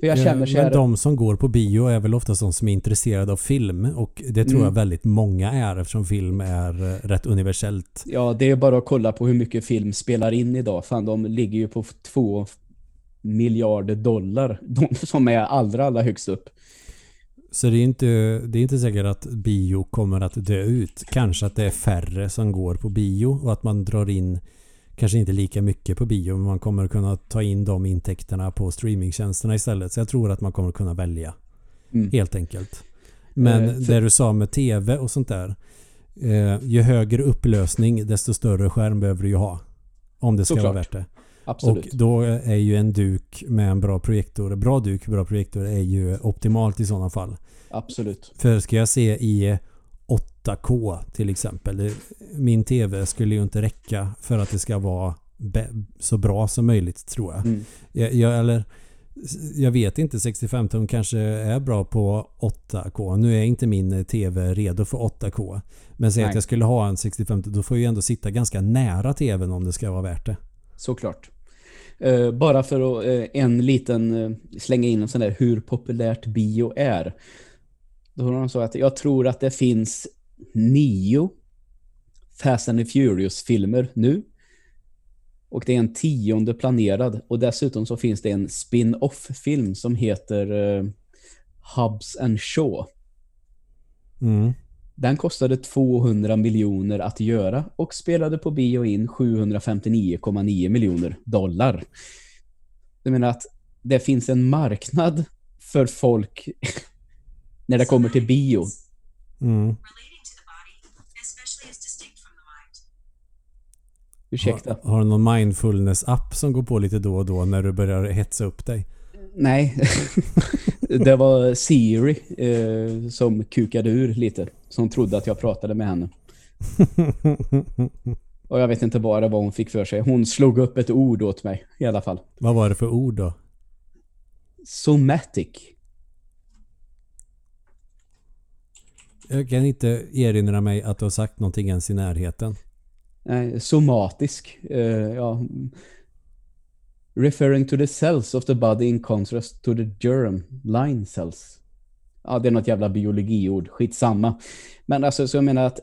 För jag känner så här, Men de som går på bio är väl ofta de som är intresserade av film och det tror mm. jag väldigt många är eftersom film är eh, rätt universellt. Ja, det är bara att kolla på hur mycket film spelar in idag. Fan, de ligger ju på två miljarder dollar. (laughs) De som är allra, allra högst upp. Så det är, inte, det är inte säkert att bio kommer att dö ut. Kanske att det är färre som går på bio och att man drar in kanske inte lika mycket på bio men man kommer kunna ta in de intäkterna på streamingtjänsterna istället. Så jag tror att man kommer kunna välja. Mm. Helt enkelt. Men eh, det du sa med TV och sånt där. Eh, ju högre upplösning desto större skärm behöver du ju ha. Om det ska vara värt det. Absolut. Och då är ju en duk med en bra projektor, bra duk, bra projektor är ju optimalt i sådana fall. Absolut. För ska jag se i 8K till exempel. Min TV skulle ju inte räcka för att det ska vara så bra som möjligt tror jag. Mm. Jag, jag, eller, jag vet inte, 65 tum kanske är bra på 8K. Nu är inte min TV redo för 8K. Men säg att jag skulle ha en 65 tum, då får jag ju ändå sitta ganska nära TVn om det ska vara värt det. Såklart. Eh, bara för att eh, en liten eh, slänga in en sån där hur populärt bio är. Då har de sagt att jag tror att det finns nio Fast and the Furious-filmer nu. Och det är en tionde planerad. Och dessutom så finns det en spin-off-film som heter eh, Hubs and Shaw. Mm. Den kostade 200 miljoner att göra och spelade på bio in 759,9 miljoner dollar. Jag menar att det finns en marknad för folk (laughs) när det kommer till bio. Mm. Ursäkta. Har, har du någon mindfulness-app som går på lite då och då när du börjar hetsa upp dig? Nej, (laughs) det var Siri eh, som kukade ur lite. Som trodde att jag pratade med henne. (laughs) Och jag vet inte bara vad hon fick för sig. Hon slog upp ett ord åt mig i alla fall. Vad var det för ord då? Somatic. Jag kan inte erinra mig att du har sagt någonting ens i närheten. Nej, somatisk. Eh, ja. Referring to the cells of the body in contrast to the germ line cells. Ja, det är något jävla biologiord. Skitsamma. Men alltså, så jag menar att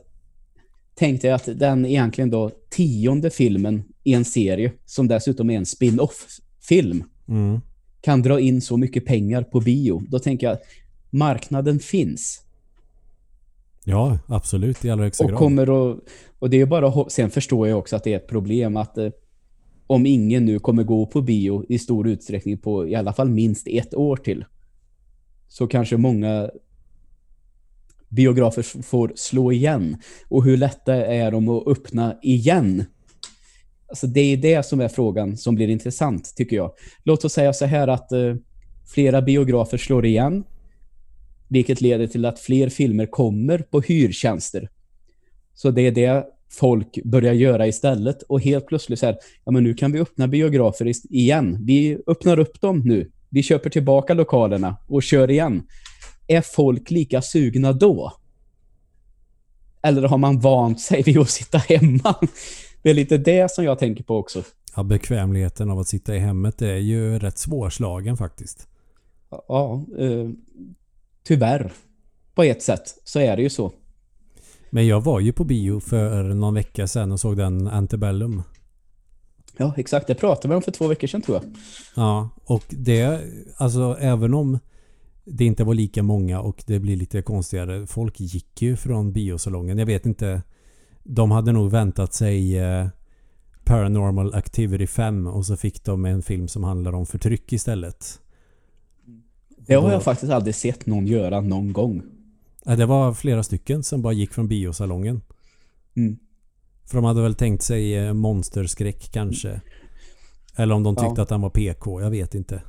tänk dig att den egentligen då tionde filmen i en serie, som dessutom är en spin-off-film, Mm. kan dra in så mycket pengar på bio. Då tänker jag, marknaden finns. Ja, absolut i allra högsta Och grad. kommer att, och det är bara sen förstår jag också att det är ett problem att eh, om ingen nu kommer gå på bio i stor utsträckning på i alla fall minst ett år till så kanske många biografer får slå igen. Och hur lätta är de att öppna igen? Alltså det är det som är frågan som blir intressant tycker jag. Låt oss säga så här att eh, flera biografer slår igen vilket leder till att fler filmer kommer på hyrtjänster. Så det är det folk börjar göra istället och helt plötsligt så här, ja men nu kan vi öppna biografer igen. Vi öppnar upp dem nu. Vi köper tillbaka lokalerna och kör igen. Är folk lika sugna då? Eller har man vant sig vid att sitta hemma? Det är lite det som jag tänker på också. Ja, bekvämligheten av att sitta i hemmet är ju rätt svårslagen faktiskt. Ja, eh, tyvärr. På ett sätt så är det ju så. Men jag var ju på bio för någon vecka sedan och såg den Antebellum. Ja, exakt. Det pratade vi om för två veckor sedan tror jag. Ja, och det, alltså även om det inte var lika många och det blir lite konstigare. Folk gick ju från biosalongen. Jag vet inte. De hade nog väntat sig eh, Paranormal Activity 5 och så fick de en film som handlar om förtryck istället. Det har jag faktiskt aldrig sett någon göra någon gång. Ja, det var flera stycken som bara gick från biosalongen. Mm. För de hade väl tänkt sig eh, monsterskräck kanske. Eller om de tyckte Ja. att den var PK. Jag vet inte.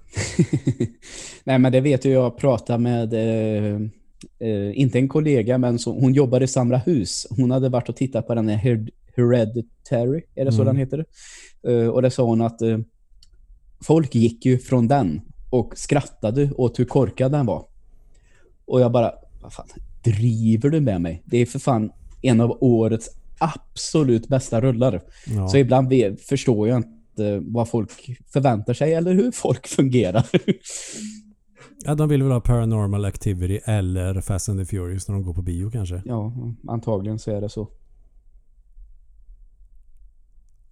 (laughs) Nej, men det vet ju jag. Pratade med, eh, eh, inte en kollega, men så, hon jobbar i samma hus. Hon hade varit och tittat på den här Her- Hereditary, är det så Mm. den heter? Eh, och det sa hon att eh, folk gick ju från den och skrattade åt hur korkad den var. Och jag bara, vad fan, driver du med mig? Det är för fan en av årets absolut bästa rullar. Ja. Så ibland förstår jag inte vad folk förväntar sig eller hur folk (laughs) fungerar. ja, de vill väl ha Paranormal Activity eller Fast and the Furious när de går på bio kanske. ja, antagligen så är det så.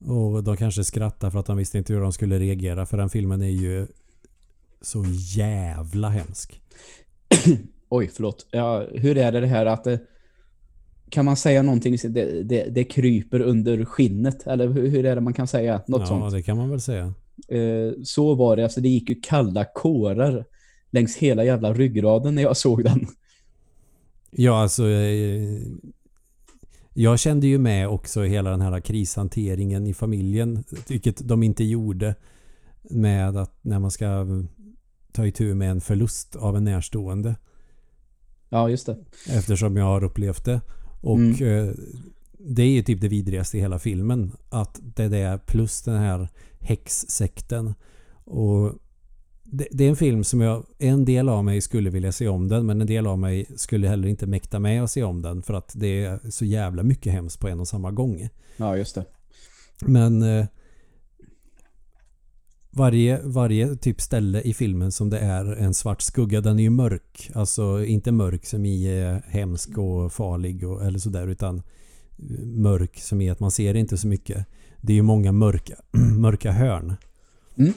Och de kanske skrattar för att de visste inte hur de skulle reagera för den filmen är ju så jävla hemsk. (clears throat) Oj, förlåt. Ja, hur är det det här att det, kan man säga någonting, det, det, det kryper under skinnet? Eller hur, hur är det man kan säga? Något ja, sånt. det kan man väl säga. Eh, så var det. Alltså det gick ju kalla kårar längs hela jävla ryggraden när jag såg den. Ja, alltså... eh, Jag kände ju med också hela den här krishanteringen i familjen, vilket de inte gjorde med att när man ska ta itu med en förlust av en närstående. Ja, just det. Eftersom jag har upplevt det. Och Mm. eh, det är ju typ det vidrigaste i hela filmen. Att det är det plus den här häxsekten. Och det, det är en film som jag, en del av mig skulle vilja se om den men en del av mig skulle heller inte mäkta med att se om den för att det är så jävla mycket hemskt på en och samma gång. Ja, just det. Men eh, varje, varje typ ställe i filmen som det är en svart skugga, den är ju mörk. Alltså inte mörk som i eh, hemsk och farlig och, eller sådär utan eh, mörk som i att man ser inte så mycket. Det är ju många mörka, (clears throat) mörka hörn. Mm.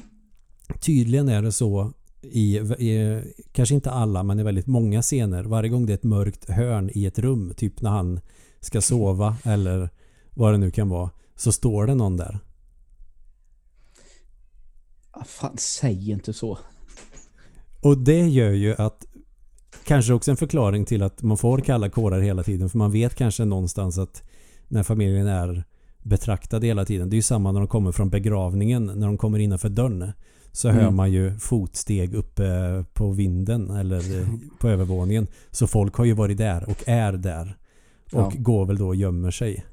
Tydligen är det så i, i, kanske inte alla men i väldigt många scener. Varje gång det är ett mörkt hörn i ett rum, typ när han ska sova eller vad det nu kan vara, så står det någon där. Fan, säg inte så. Och det gör ju att kanske också en förklaring till att man får kalla kårar hela tiden för man vet kanske någonstans att när familjen är betraktad hela tiden. Det är ju samma när de kommer från begravningen när de kommer innanför dörren. Så hör Mm. man ju fotsteg uppe på vinden eller (laughs) på övervåningen. Så folk har ju varit där och är där. Och Ja. går väl då och gömmer sig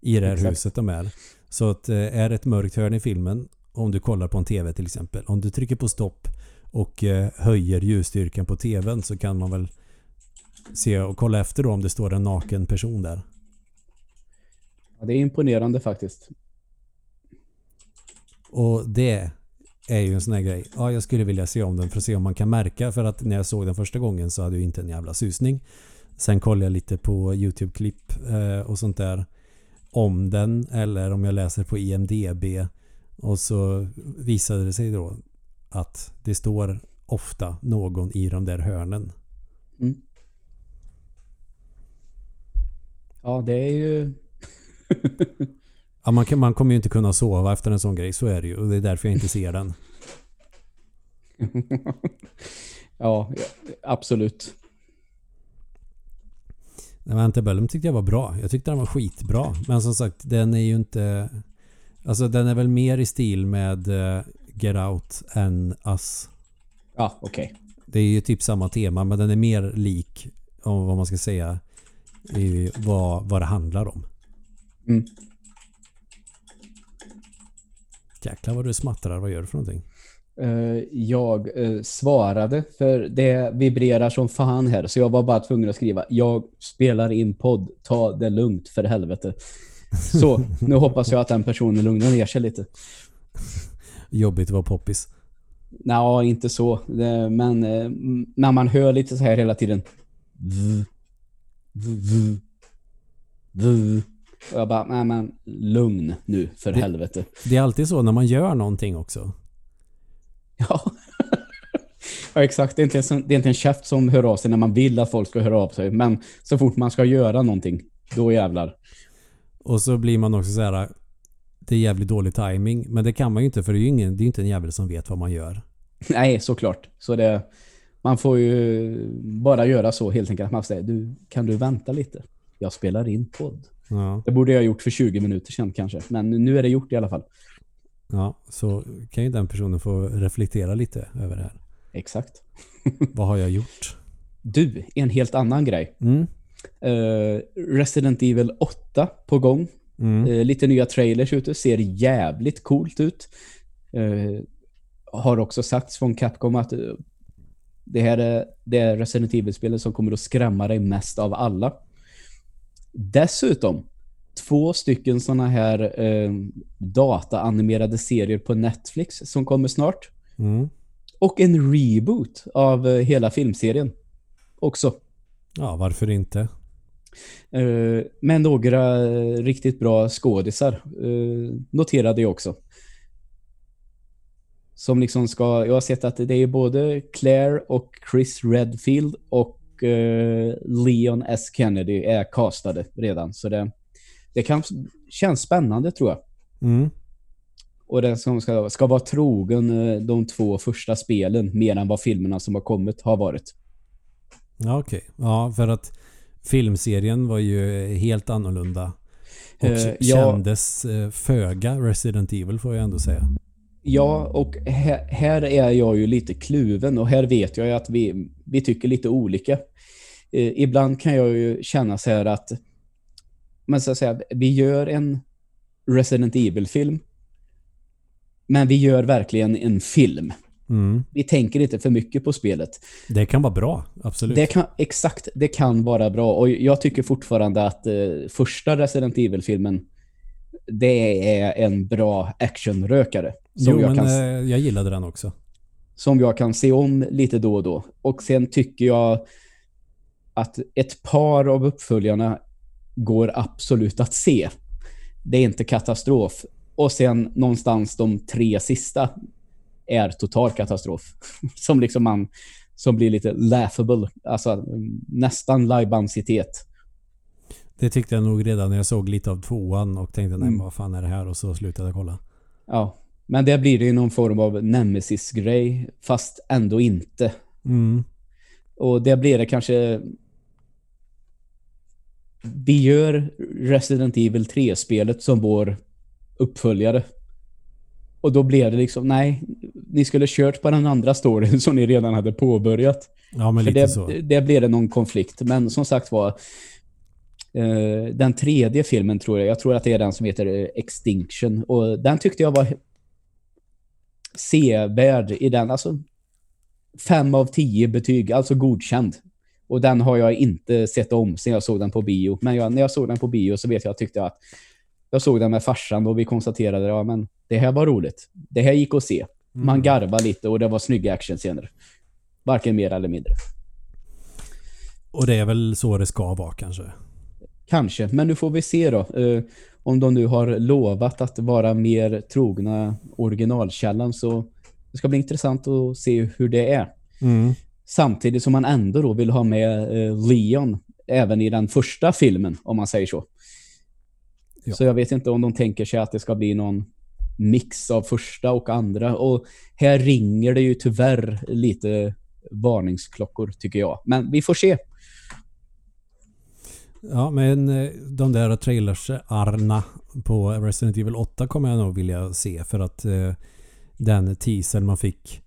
i det här Exakt. huset de är. Så att eh, är det ett mörkt hörn i filmen om du kollar på en TV till exempel. Om du trycker på stopp och eh, höjer ljusstyrkan på TVn så kan man väl se och kolla efter då om det står en naken person där. Ja, det är imponerande faktiskt. Och det är ju en sån här grej. Ja, jag skulle vilja se om den för att se om man kan märka. För att när jag såg den första gången så hade jag inte en jävla susning. Sen kollade jag lite på YouTube-klipp eh, och sånt där. Om den eller om jag läser på IMDB. Och så visade det sig då att det står ofta någon i de där hörnen. Mm. Ja, det är ju... (laughs) Ja, man, kan, man kommer ju inte kunna sova efter en sån grej. Så är det ju. Och det är därför jag inte ser den. (laughs) ja, absolut. Men Antebellum tyckte jag var bra. Jag tyckte den var skitbra. Men som sagt, den är ju inte... Alltså den är väl mer i stil med eh, Get Out än Us. Ja, okej. Det är ju typ samma tema men den är mer lik om vad man ska säga i vad, vad det handlar om. Mm. Jäklar vad du smattrar. Vad gör du för någonting? Eh, jag eh, svarade för det vibrerar som fan här så jag var bara tvungen att skriva jag spelar in podd, ta det lugnt för helvete. Så, nu hoppas jag att den personen lugnar ner sig lite. Jobbigt att vara poppis. Nej, inte så. Men eh, när man hör lite så här hela tiden. V, v, v. Och jag bara, nej men lugn nu för Det- helvete. Det är alltid så när man gör någonting också. Ja. (laughs) ja, exakt. Det är, inte en, det är inte en käft som hör av sig när man vill att folk ska höra av sig. Men så fort man ska göra någonting, då jävlar. Och så blir man också så här. Det är jävligt dålig timing Men det kan man ju inte för det är ju ingen, det är inte en jävel som vet vad man gör. Nej, såklart. Så det, man får ju bara göra så helt enkelt. Man säger, du, kan du vänta lite? Jag spelar in podd. Ja, Det borde jag ha gjort för 20 minuter sedan kanske. Men nu är det gjort i alla fall. ja så kan ju den personen få reflektera lite över det här. Exakt. Vad har jag gjort? Du, en helt annan grej. Mm. Eh, Resident Evil 8 på gång. Mm. Eh, lite nya trailers ute. Ser jävligt coolt ut. Eh, har också sagts från Capcom att det här är det Resident Evil-spelet som kommer att skrämma dig mest av alla. Dessutom två stycken såna här eh, dataanimerade serier på Netflix som kommer snart. Mm. Och en reboot av hela filmserien också. Ja, varför inte? Eh, med några riktigt bra skådisar. Eh, noterade jag också. Som liksom ska, jag har sett att det är både Claire och Chris Redfield och eh, Leon S. Kennedy är castade redan. Så det, det kan känns spännande tror jag. Mm. Och det som ska, ska vara trogen de två första spelen mer än vad filmerna som har kommit har varit. Ja, okej. Ja, för att Filmserien var ju helt annorlunda. Och Eh, ja. kändes eh, föga Resident Evil får jag ändå säga. Ja, och här, här är jag ju lite kluven och här vet jag ju att vi, vi tycker lite olika. Eh, ibland kan jag ju känna så här att, men så att säga, vi gör en Resident Evil-film, men vi gör verkligen en film. Mm. Vi tänker inte för mycket på spelet. Det kan vara bra, absolut. Det kan, exakt, det kan vara bra. Och jag tycker fortfarande att eh, första Resident Evil-filmen, det är en bra actionrökare. Jo, jag men kan, eh, jag gillade den också. som jag kan se om lite då och då. Och sen tycker jag att ett par av uppföljarna går absolut att se. Det är inte katastrof. Och sen någonstans de tre sista är total katastrof. (laughs) Som liksom man som blir lite laughable. Alltså nästan lajbansitet. Det tyckte jag nog redan när jag såg lite av tvåan och tänkte nej Mm. vad fan är det här och så slutade jag kolla. Ja. Men det blir det ju någon form av nemesis-grej. Fast ändå inte. Mm. Och det blir det kanske... Vi gör Resident Evil 3-spelet som vår uppföljare. Och då blev det liksom, nej, ni skulle kört på den andra storyn (laughs) som ni redan hade påbörjat. Ja men För lite det, så. det blev det någon konflikt. Men som sagt var, eh, den tredje filmen tror jag, jag tror att det är den som heter eh, Extinction. Och den tyckte jag var sevärd i den. Alltså fem av tio betyg, alltså godkänd. Och den har jag inte sett om sen jag såg den på bio. Men jag, när jag såg den på bio så vet jag, tyckte jag att jag såg den med farsan och vi konstaterade ja men det här var roligt. Det här gick att se. Man Mm. garvade lite och det var snygga actionscener. Varken mer eller mindre. Och det är väl så det ska vara kanske. Kanske, men nu får vi se då. Eh, om de nu har lovat att vara mer trogna originalkällan så det ska bli intressant att se hur det är. Mm. Samtidigt som man ändå då vill ha med eh, Leon även i den första filmen, om man säger så. Ja. Så jag vet inte om de tänker sig att det ska bli någon mix av första och andra. Och här ringer det ju tyvärr lite varningsklockor, tycker jag. Men vi får se. Ja men eh, de där trailers-arna på Resident Evil 8 kommer jag nog vilja se för att eh, den teasern man fick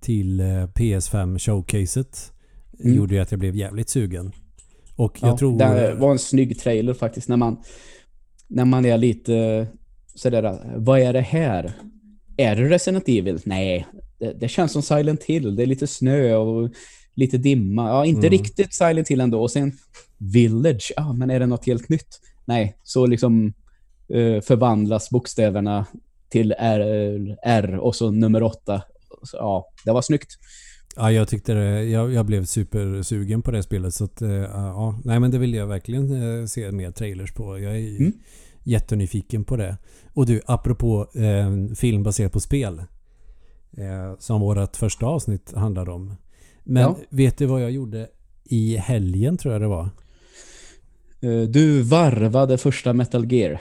till eh, PS5 showcaset Mm. gjorde ju att jag blev jävligt sugen. Och jag Ja, tror... Det var en snygg trailer faktiskt när man, när man är lite sådär, vad är det här? Är det Resident Evil? Nej, det, det känns som Silent Hill. Det är lite snö och lite dimma. Ja, inte Mm. riktigt Silent Hill ändå. Och sen Village. Ja, men är det något helt nytt? Nej, så liksom eh, förvandlas bokstäverna till R, R och så nummer åtta. Så, ja, det var snyggt. Ja, jag tyckte det, jag, jag blev supersugen på det spelet så att eh, ja, nej men det vill jag verkligen eh, se mer trailers på. Jag är Mm. Jättenyfiken på det. Och du, apropå eh, film baserad på spel. Eh, som vårt första avsnitt handlar om. Men Ja. vet du vad jag gjorde i helgen tror jag det var? Eh, du varvade första Metal Gear.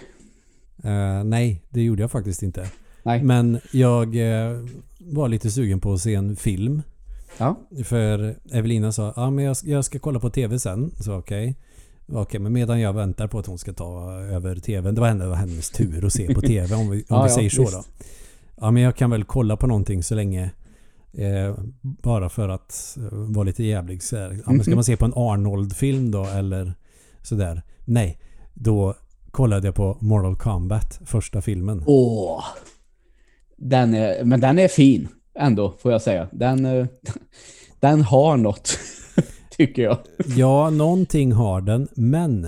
Eh, nej, det gjorde jag faktiskt inte. Nej. Men jag eh, var lite sugen på att se en film. Ja. För Evelina sa ja men jag, ska- jag ska kolla på TV sen. Så okej. Okej, men medan jag väntar på att hon ska ta över TVn. Det var ändå hennes tur att se på TV om vi, om (laughs) Ja, vi ja, säger så visst. då. Ja men jag kan väl kolla på någonting så länge. Eh, bara för att eh, vara lite jävlig. Så här. Ja, men ska Mhm. man se på en Arnold-film då eller sådär? Nej. Då kollade jag på Mortal Kombat, första filmen. Åh! Den är, men den är fin ändå, får jag säga. Den, eh, (laughs) den har något, tycker jag. Ja, någonting har den, men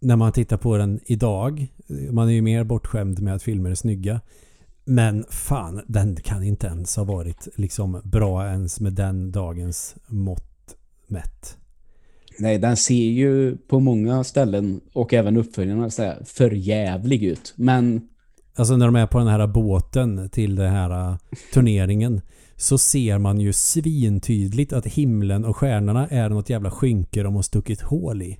när man tittar på den idag, man är ju mer bortskämd med att filmer är snygga. Men fan, den kan inte ens ha varit liksom bra ens med den dagens mått mätt. Nej, den ser ju på många ställen och även uppföljarna så här förjävlig ut. Men Alltså när de är på den här båten till den här uh, turneringen så ser man ju svintydligt att himlen och stjärnorna är något jävla skynke de har stuckit hål i.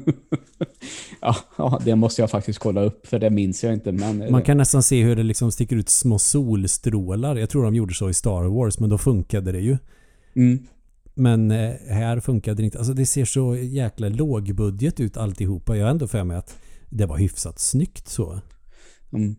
(laughs) ja, ja, det måste jag faktiskt kolla upp för det minns jag inte. Men, Man kan nästan se hur det liksom sticker ut små solstrålar. Jag tror de gjorde så i Star Wars men då funkade det ju. mm, Men eh, här funkade det inte. Alltså det ser så jäkla lågbudget ut alltihopa. Jag har ändå för mig att det var hyfsat snyggt så. Mm.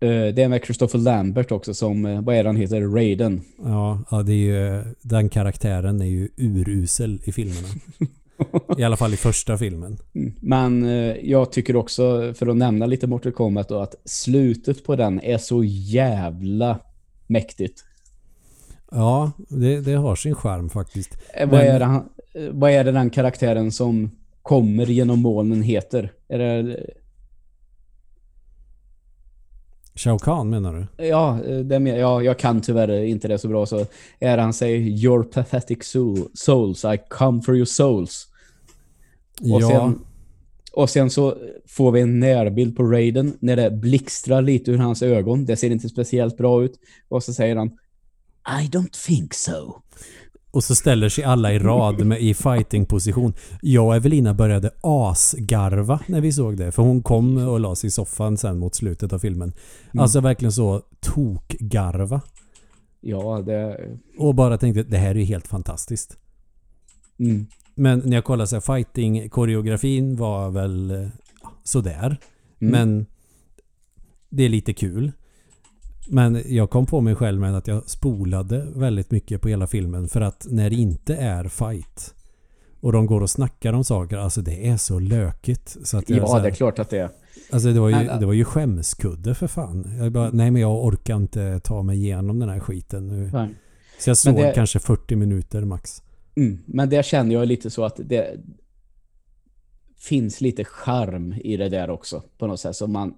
Eh, det är med Christopher Lambert också som, eh, vad är han heter, Raiden. Ja, ja det är ju, den karaktären är ju urusel i filmerna. (laughs) I alla fall i första filmen. Mm. Men eh, jag tycker också, för att nämna lite Mortal Kombat då, att slutet på den är så jävla mäktigt. Ja, det, det har sin charm faktiskt. Eh, Vad, Men- är det han, eh, vad är det den karaktären som kommer genom molnen heter? Är det, Shao Kahn menar du? ja, eh, det med, ja, jag kan tyvärr inte det så bra så är han säger Your pathetic soul, souls, I come for your souls. Och, ja, sen, och sen så får vi en närbild på Raiden när det blixtrar lite ur hans ögon. Det ser inte speciellt bra ut. Och så säger han I don't think so. Och så ställer sig alla i rad med, i fighting-position. Jag och Evelina började asgarva när vi såg det. För hon kom och la sig i soffan sen mot slutet av filmen. Alltså verkligen så tokgarva. Ja, det... Och bara tänkte det här är ju helt fantastiskt. Mm. Men när jag kollade så här, fighting-koreografin var väl sådär. Mm. Men det är lite kul. Men jag kom på mig själv med att jag spolade väldigt mycket på hela filmen för att när det inte är fight och de går och snackar om saker, alltså det är så lökigt. Så att jag, så Ja, här, det är klart att det är. Alltså det var, ju, det var ju skämskudde för fan. Jag bara, nej men jag orkar inte ta mig igenom den här skiten nu. Nej. Så jag såg det- kanske 40 minuter max. Mm. Men det känner jag lite så att det finns lite charm i det där också. På något sätt. Så man,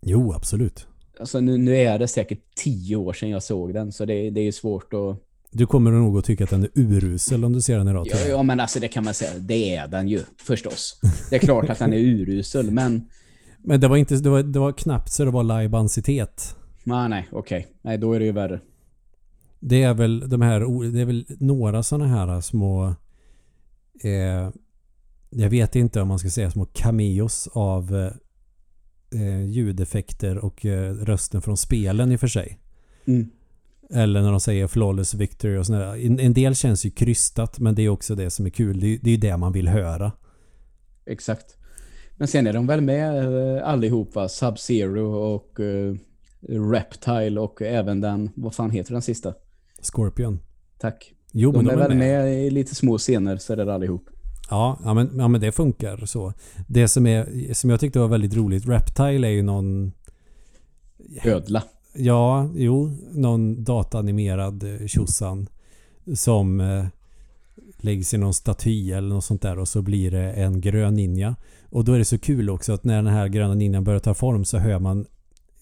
Jo, absolut. Alltså nu, nu är det säkert tio år sedan jag såg den. Så det, det är ju svårt att... Du kommer nog att tycka att den är urusel om du ser den idag. Ja, ja, men alltså det kan man säga. Det är den ju, förstås. Det är klart att den är urusel, men... Men det var, inte, det, var, det var knappt så det var lajbansitet. Nej, nej, okej. Nej, då är det ju värre. Det är väl de här, det är väl några sådana här små eh, jag vet inte om man ska säga små cameos av eh, ljudeffekter och eh, rösten från spelen i och för sig. Mm. Eller när de säger flawless victory och sådär. En, en del känns ju krystat men det är också det som är kul. Det, är- det är ju det man vill höra. Exakt. Men sen är de väl med eh, allihopa. Sub-Zero och eh, Reptile och även den, vad fan heter den sista? Scorpion. Tack. Jo De, men är väl med. i lite små scener så är det allihop. Ja, ja, men, ja men det funkar så. Det som, är, som jag tyckte var väldigt roligt, Reptile är ju någon Ödla. Ja, jo, någon dataanimerad eh, tjosan som eh, läggs i någon staty eller något sånt där och så blir det en grön ninja. Och då är det så kul också att när den här gröna ninjan börjar ta form så hör man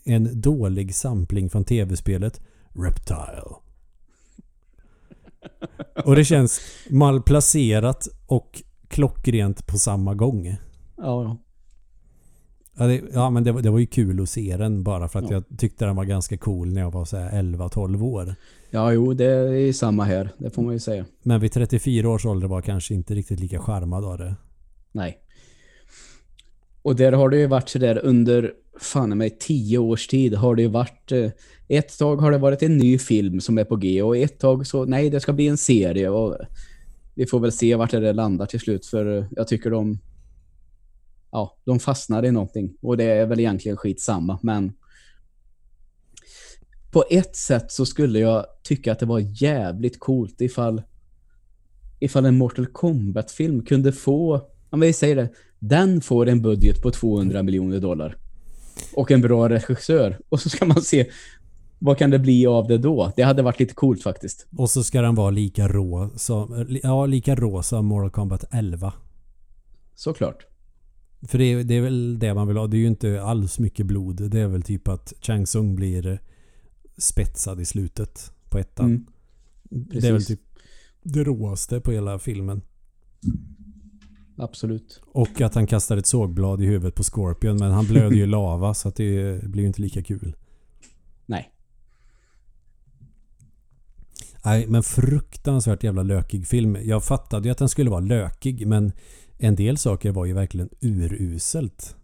en dålig sampling från tv-spelet Reptile. Och det känns malplacerat och klockrent på samma gång. Ja, ja. Ja, det, ja men det, var- det var ju kul att se den bara för att Ja. jag tyckte den var ganska cool när jag var så här 11-12 år. Ja, jo, det är samma här. Det får man ju säga. Men vid 34 års ålder var jag kanske inte riktigt lika charmad av det. Nej. Och där har det ju varit så där under fan mig tio års tid har det ju varit eh, ett tag har det varit en ny film som är på G och ett tag så nej det ska bli en serie och vi får väl se vart det landar till slut för jag tycker de ja, de fastnar i någonting och det är väl egentligen skitsamma men på ett sätt så skulle jag tycka att det var jävligt coolt ifall ifall en Mortal Kombat-film kunde få, om vi säger det, den får en budget på 200 miljoner dollar. Och en bra regissör. Och så ska man se, vad kan det bli av det då? Det hade varit lite coolt faktiskt. Och så ska den vara lika rå som, ja, lika rå som Mortal Kombat 11. Såklart. För det, är- det är väl det man vill ha. Det är ju inte alls mycket blod. Det är väl typ att Chang Sung blir spetsad i slutet på ettan. Mm. Det är väl typ det råaste på hela filmen. Absolut. Och att han kastar ett sågblad i huvudet på Scorpion men han blöder ju (laughs) lava så att det blir ju inte lika kul. Nej. Nej men fruktansvärt jävla lökig film. Jag fattade ju att den skulle vara lökig men en del saker var ju verkligen uruselt.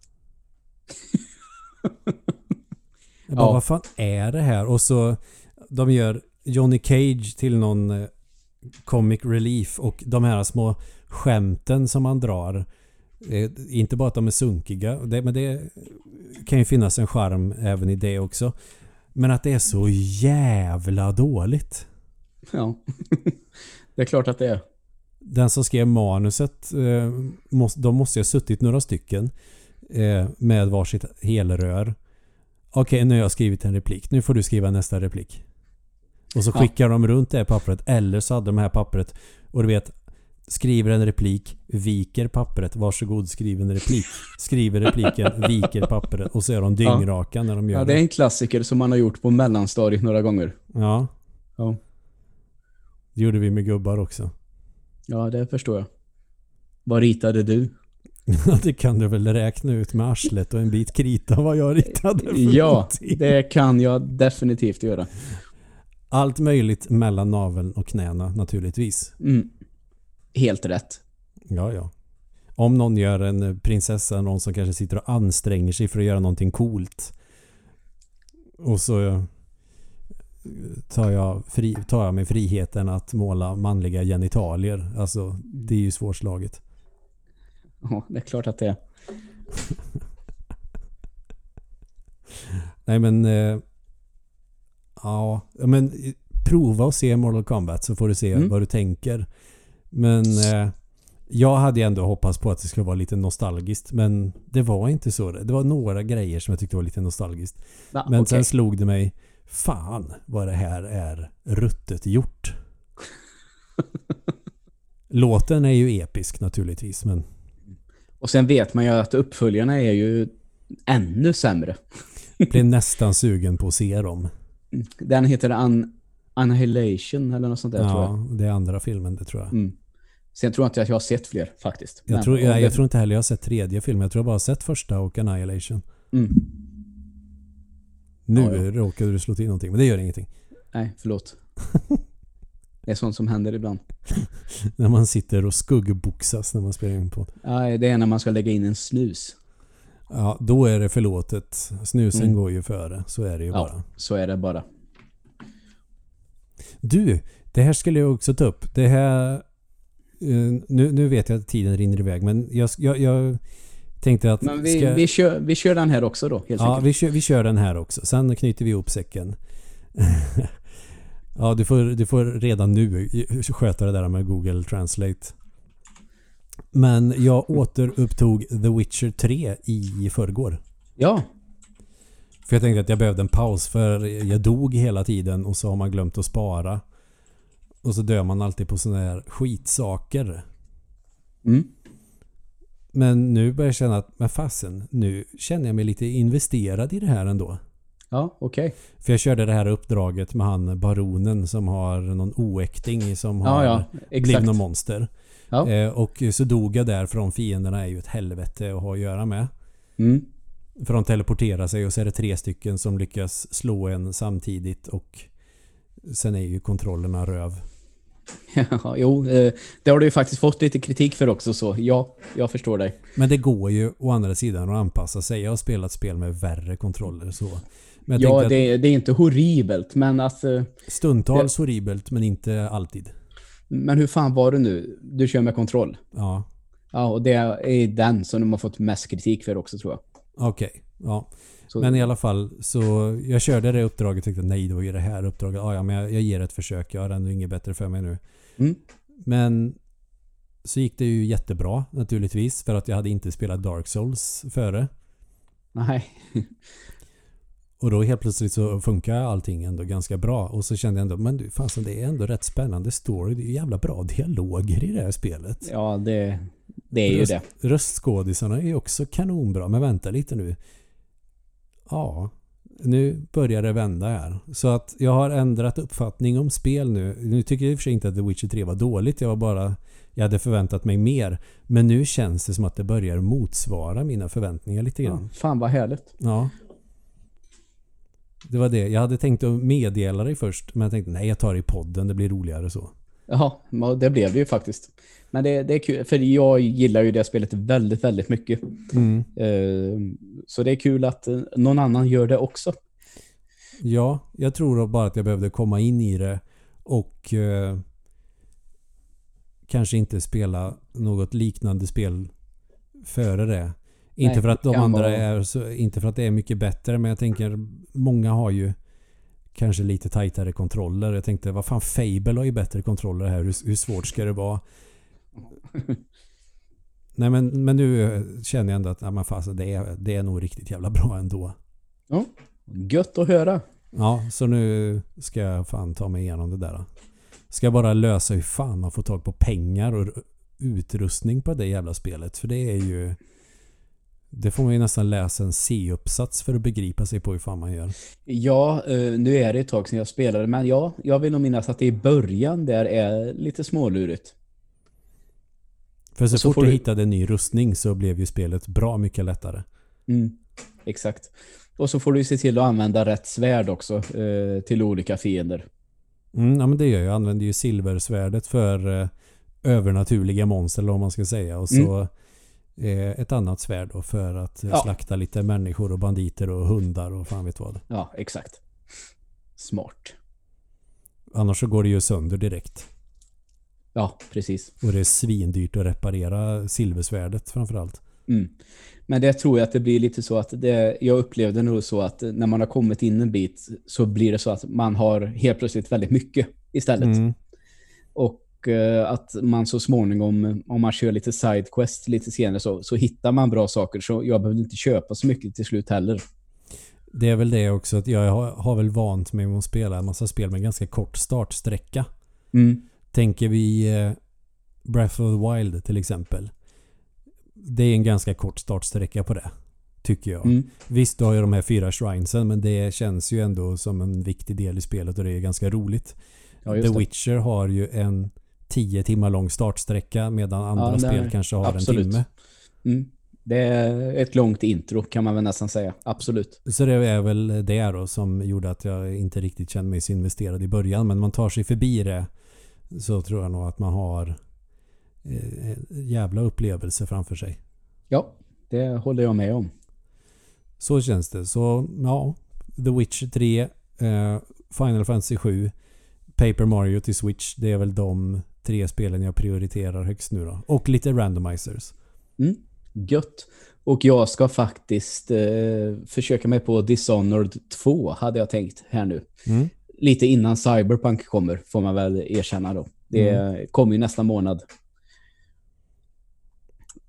(laughs) Jag bara, Ja. vad fan är det här? Och så de gör Johnny Cage till någon eh, comic relief och de här små skämten som man drar. eh, Inte bara att de är sunkiga, men det kan ju finnas en charm även i det också. Men att det är så jävla dåligt. Ja. (laughs) det är klart att det är. Den som skrev manuset, eh, de måste ju ha suttit några stycken eh, med varsitt helrör. Okej, nu har jag skrivit en replik. Nu får du skriva nästa replik. Och så Ja. skickar de runt det här pappret. Eller så hade de här pappret och du vet Skriver en replik, viker pappret. Varsågod skriv en replik. Skriver repliken, (laughs) viker pappret. Och så är de dyngraka när de gör Ja, det är en klassiker som man har gjort på mellanstadiet några gånger. Ja, Ja, det gjorde vi med gubbar också. ja det förstår jag. Vad ritade du? (laughs) Det kan du väl räkna ut med arslet och en bit krita vad jag ritade för Ja, någonting. det kan jag definitivt göra. Allt möjligt mellan naveln och knäna naturligtvis. Mm. Helt rätt. Ja, ja. Om någon gör en prinsessa, någon som kanske sitter och anstränger sig för att göra någonting coolt. Och så tar jag, fri, tar jag mig friheten att måla manliga genitalier. Alltså, det är ju svårslaget. Ja, det är klart att det är. (laughs) Nej men... Eh, ja, men eh, prova och se Mortal Kombat så får du se Mm. vad du tänker. Men eh, jag hade ändå hoppats på att det skulle vara lite nostalgiskt. Men det var inte så. Det var några grejer som jag tyckte var lite nostalgiskt. Ja, Men okej. sen slog det mig. Fan vad det här är ruttet gjort. (laughs) Låten är ju episk naturligtvis men Och sen vet man ju att uppföljarna är ju ännu sämre. (laughs) blev nästan sugen på att se dem. Den heter An Annihilation eller något sånt där tror jag. Ja, det är andra filmen det tror jag. Mm. Sen tror jag inte att jag har sett fler faktiskt. Jag tror, jag, jag tror inte heller jag har sett tredje filmen. Jag tror jag bara har sett första och Annihilation. Mm. Nu Ja, ja. råkade du slå till någonting, men det gör ingenting. Nej, förlåt. (laughs) det är sånt som händer ibland. (laughs) När man sitter och skuggboxas när man spelar in på. Ja, det är när man ska lägga in en snus. Ja, då är det förlåtet. Snusen Mm. går ju före. Så är det ju Ja. bara. Så är det bara. Du, det här skulle jag också ta upp. Det här... eh, nu, nu vet jag att tiden rinner iväg, men jag, jag, jag tänkte att... Men vi, ska- vi, kör, vi kör den här också då, helt Ja, vi kör, vi kör den här också. Sen knyter vi ihop säcken. (laughs) ja, du får, du får redan nu sköta det där med Google Translate. Men jag återupptog The Witcher 3 i förrgår. Ja, För jag tänkte att jag behövde en paus för jag dog hela tiden och så har man glömt att spara. Och så dör man alltid på sådana här skitsaker. mm. Men nu börjar jag känna att, men fasen, nu känner jag mig lite investerad i det här ändå. ja okej. För jag körde det här uppdraget med han baronen som har någon oäkting som Ja, har ja, blivit exakt. någon monster. Ja. Eh, och så dog jag där för de fienderna är ju ett helvete att ha att göra med. Mm. För de teleporterar sig och så är det tre stycken som lyckas slå en samtidigt och sen är ju kontrollerna röv. (laughs) Ja, jo, eh, det har du ju faktiskt fått lite kritik för också så ja, jag förstår dig. Men det går ju å andra sidan att anpassa sig. Jag har spelat spel med värre kontroller så. Ja, det, det är inte horribelt, men att stundtals horribelt men inte alltid. Men hur fan var det nu? Du kör med kontroll. Ja, Ja, och det är den som de har fått mest kritik för också tror jag. okej. Ja. Så, Men i alla fall så jag körde det uppdraget och tyckte nej det var ju det här uppdraget. Ja, ja men jag, jag ger ett försök. Jag har ändå inget bättre för mig nu. Mm. Men så gick det ju jättebra naturligtvis för att jag hade inte spelat Dark Souls före. Nej. Och då helt plötsligt så funkar allting ändå ganska bra. Och så kände jag ändå, men du fasen det är ändå rätt spännande story. Det är ju jävla bra dialoger i det här spelet. Ja, det, det är ju Röst, det. Röstskådisarna är ju också kanonbra. Men vänta lite nu. Ja, nu börjar det vända här. Så att jag har ändrat uppfattning om spel nu. Nu tycker jag i och för sig inte att The Witcher 3 var dåligt. Jag var bara... Jag hade förväntat mig mer. Men nu känns det som att det börjar motsvara mina förväntningar lite Ja, grann. fan vad härligt. Ja. Det var det. Jag hade tänkt att meddela dig först. Men jag tänkte nej jag tar det i podden. Det blir roligare så. Ja, det blev det ju faktiskt. Men det, det är kul, för jag gillar ju det spelet väldigt, väldigt mycket. Mm. Eh, Så det är kul att eh, någon annan gör det också. Ja, jag tror bara att jag behövde komma in i det och eh, kanske inte spela något liknande spel före det. Inte Nej, för att de andra vara- är så, inte för att det är mycket bättre men jag tänker många har ju kanske lite tajtare kontroller. Jag tänkte vad fan Fable har ju bättre kontroller här. Hur, hur svårt ska det vara? (laughs) Nej men, men nu känner jag ändå att ja, men fan, det, är, det är nog riktigt jävla bra ändå. Ja. Gött att höra. Ja, så nu ska jag fan ta mig igenom det där. Ska jag bara lösa hur fan man får tag på pengar och utrustning på det jävla spelet. För det är ju... Det får man ju nästan läsa en C-uppsats för att begripa sig på hur fan man gör. Ja, eh, nu är det ett tag sedan jag spelade, men ja, jag vill nog minnas att det i början där är lite smålurigt. För så, så fort du- hittade en ny rustning så blev ju spelet bra mycket lättare. Mm, exakt. Och så får du se till att använda rätt svärd också eh, till olika fiender. Mm, ja men det gör jag. Jag använder ju silversvärdet för eh, övernaturliga monster vad man ska säga. Och så eh, ett annat svärd då för att eh, Ja. slakta lite människor och banditer och hundar och fan vet vad. Ja, exakt. Smart. Annars så går det ju sönder direkt. Ja, precis. Och det är svindyrt att reparera silversvärdet framförallt. Mm. Men det tror jag att det blir lite så att det, jag upplevde nog så att när man har kommit in en bit så blir det så att man har helt plötsligt väldigt mycket istället. Mm. Och eh, att man så småningom, om man kör lite sidequest lite senare så, så hittar man bra saker. Så jag behövde inte köpa så mycket till slut heller. Det är väl det också att jag har, har väl vant mig med att spela en massa spel med ganska kort startsträcka. Mm. Tänker vi eh, Breath of the Wild till exempel. Det är en ganska kort startsträcka på det. Tycker jag. Mm. Visst, du har ju de här fyra shrinesen men det känns ju ändå som en viktig del i spelet och det är ganska roligt. Ja, The. Witcher har ju en 10 timmar lång startsträcka medan andra Ja, spel kanske har absolut. en timme. Mm. Det är ett långt intro kan man väl nästan säga. Absolut. Så det är väl det då som gjorde att jag inte riktigt kände mig så investerad i början. Men man tar sig förbi det så tror jag nog att man har eh, jävla upplevelse framför sig. Ja, det håller jag med om. Så känns det. Så ja, The Witcher 3, eh, Final Fantasy 7, Paper Mario till Switch. Det är väl de tre spelen jag prioriterar högst nu då. Och lite randomizers. Mm. Gött. Och jag ska faktiskt eh, försöka mig på Dishonored 2 hade jag tänkt här nu. Mm. Lite innan Cyberpunk kommer får man väl erkänna då. Det kommer ju nästa månad.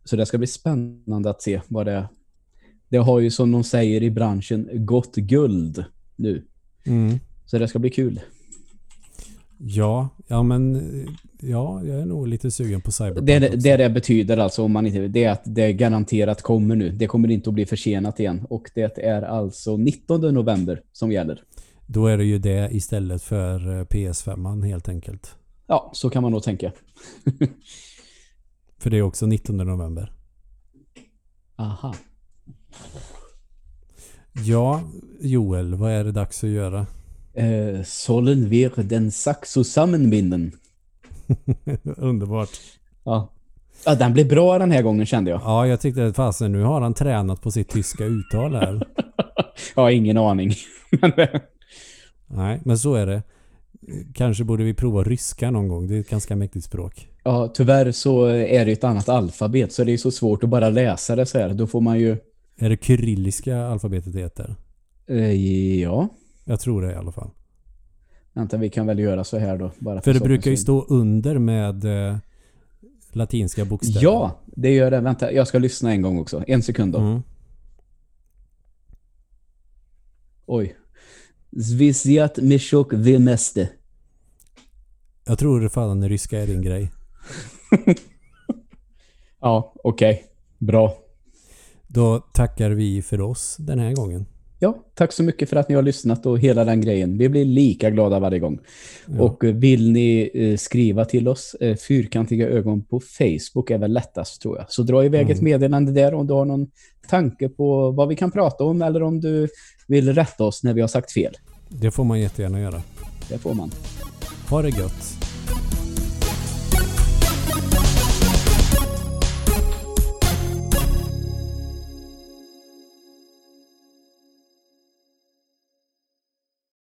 Så det ska bli spännande att se vad det är. Det har ju som de säger i branschen gått guld nu. Mm. Så det ska bli kul. Ja, ja men ja, jag är nog lite sugen på Cyberpunk Det, också. det det betyder alltså om man inte det är att det garanterat kommer nu. Det kommer inte att bli försenat igen och det är alltså 19 november som gäller. Då är det ju det istället för eh, PS5 helt enkelt. Ja, så kan man nog tänka. (laughs) För det är också 19 november. Aha. Ja, Joel, vad är det dags att göra? Eh, sollen wir den Sack zusammenbinden. (laughs) Underbart. Ja. ja, den blev bra den här gången kände jag. Ja, jag tyckte att fasen nu har han tränat på sitt tyska uttal här. (laughs) Har ingen aning. (laughs) Eh, Nej, men så är det. Kanske borde vi prova ryska någon gång. Det är ett ganska mäktigt språk. ja, tyvärr så är det ett annat alfabet så det är så svårt att bara läsa det så här. Då får man ju... Är det kyrilliska alfabetet det heter? Eh, ja. Jag tror det i alla fall. Vänta, vi kan väl göra så här då. Bara För det sakens brukar ju stå under med eh, latinska bokstäver. Ja, det gör det. Vänta, jag ska lyssna en gång också. En sekund då. Mm. Oj. Zvizjat mishok vimeste. Jag tror fan ryska är din grej. (laughs) Ja, okej. Bra. Då tackar vi för oss den här gången. Ja, tack så mycket för att ni har lyssnat och hela den grejen. Vi blir lika glada varje gång. Ja. Och eh, vill ni eh, skriva till oss, eh, fyrkantiga ögon på Facebook är väl lättast tror jag. Så dra iväg ett Mm. meddelande där om du har någon tanke på vad vi kan prata om eller om du vill rätta oss när vi har sagt fel. Det får man jättegärna göra. Det får man. Ha det gött.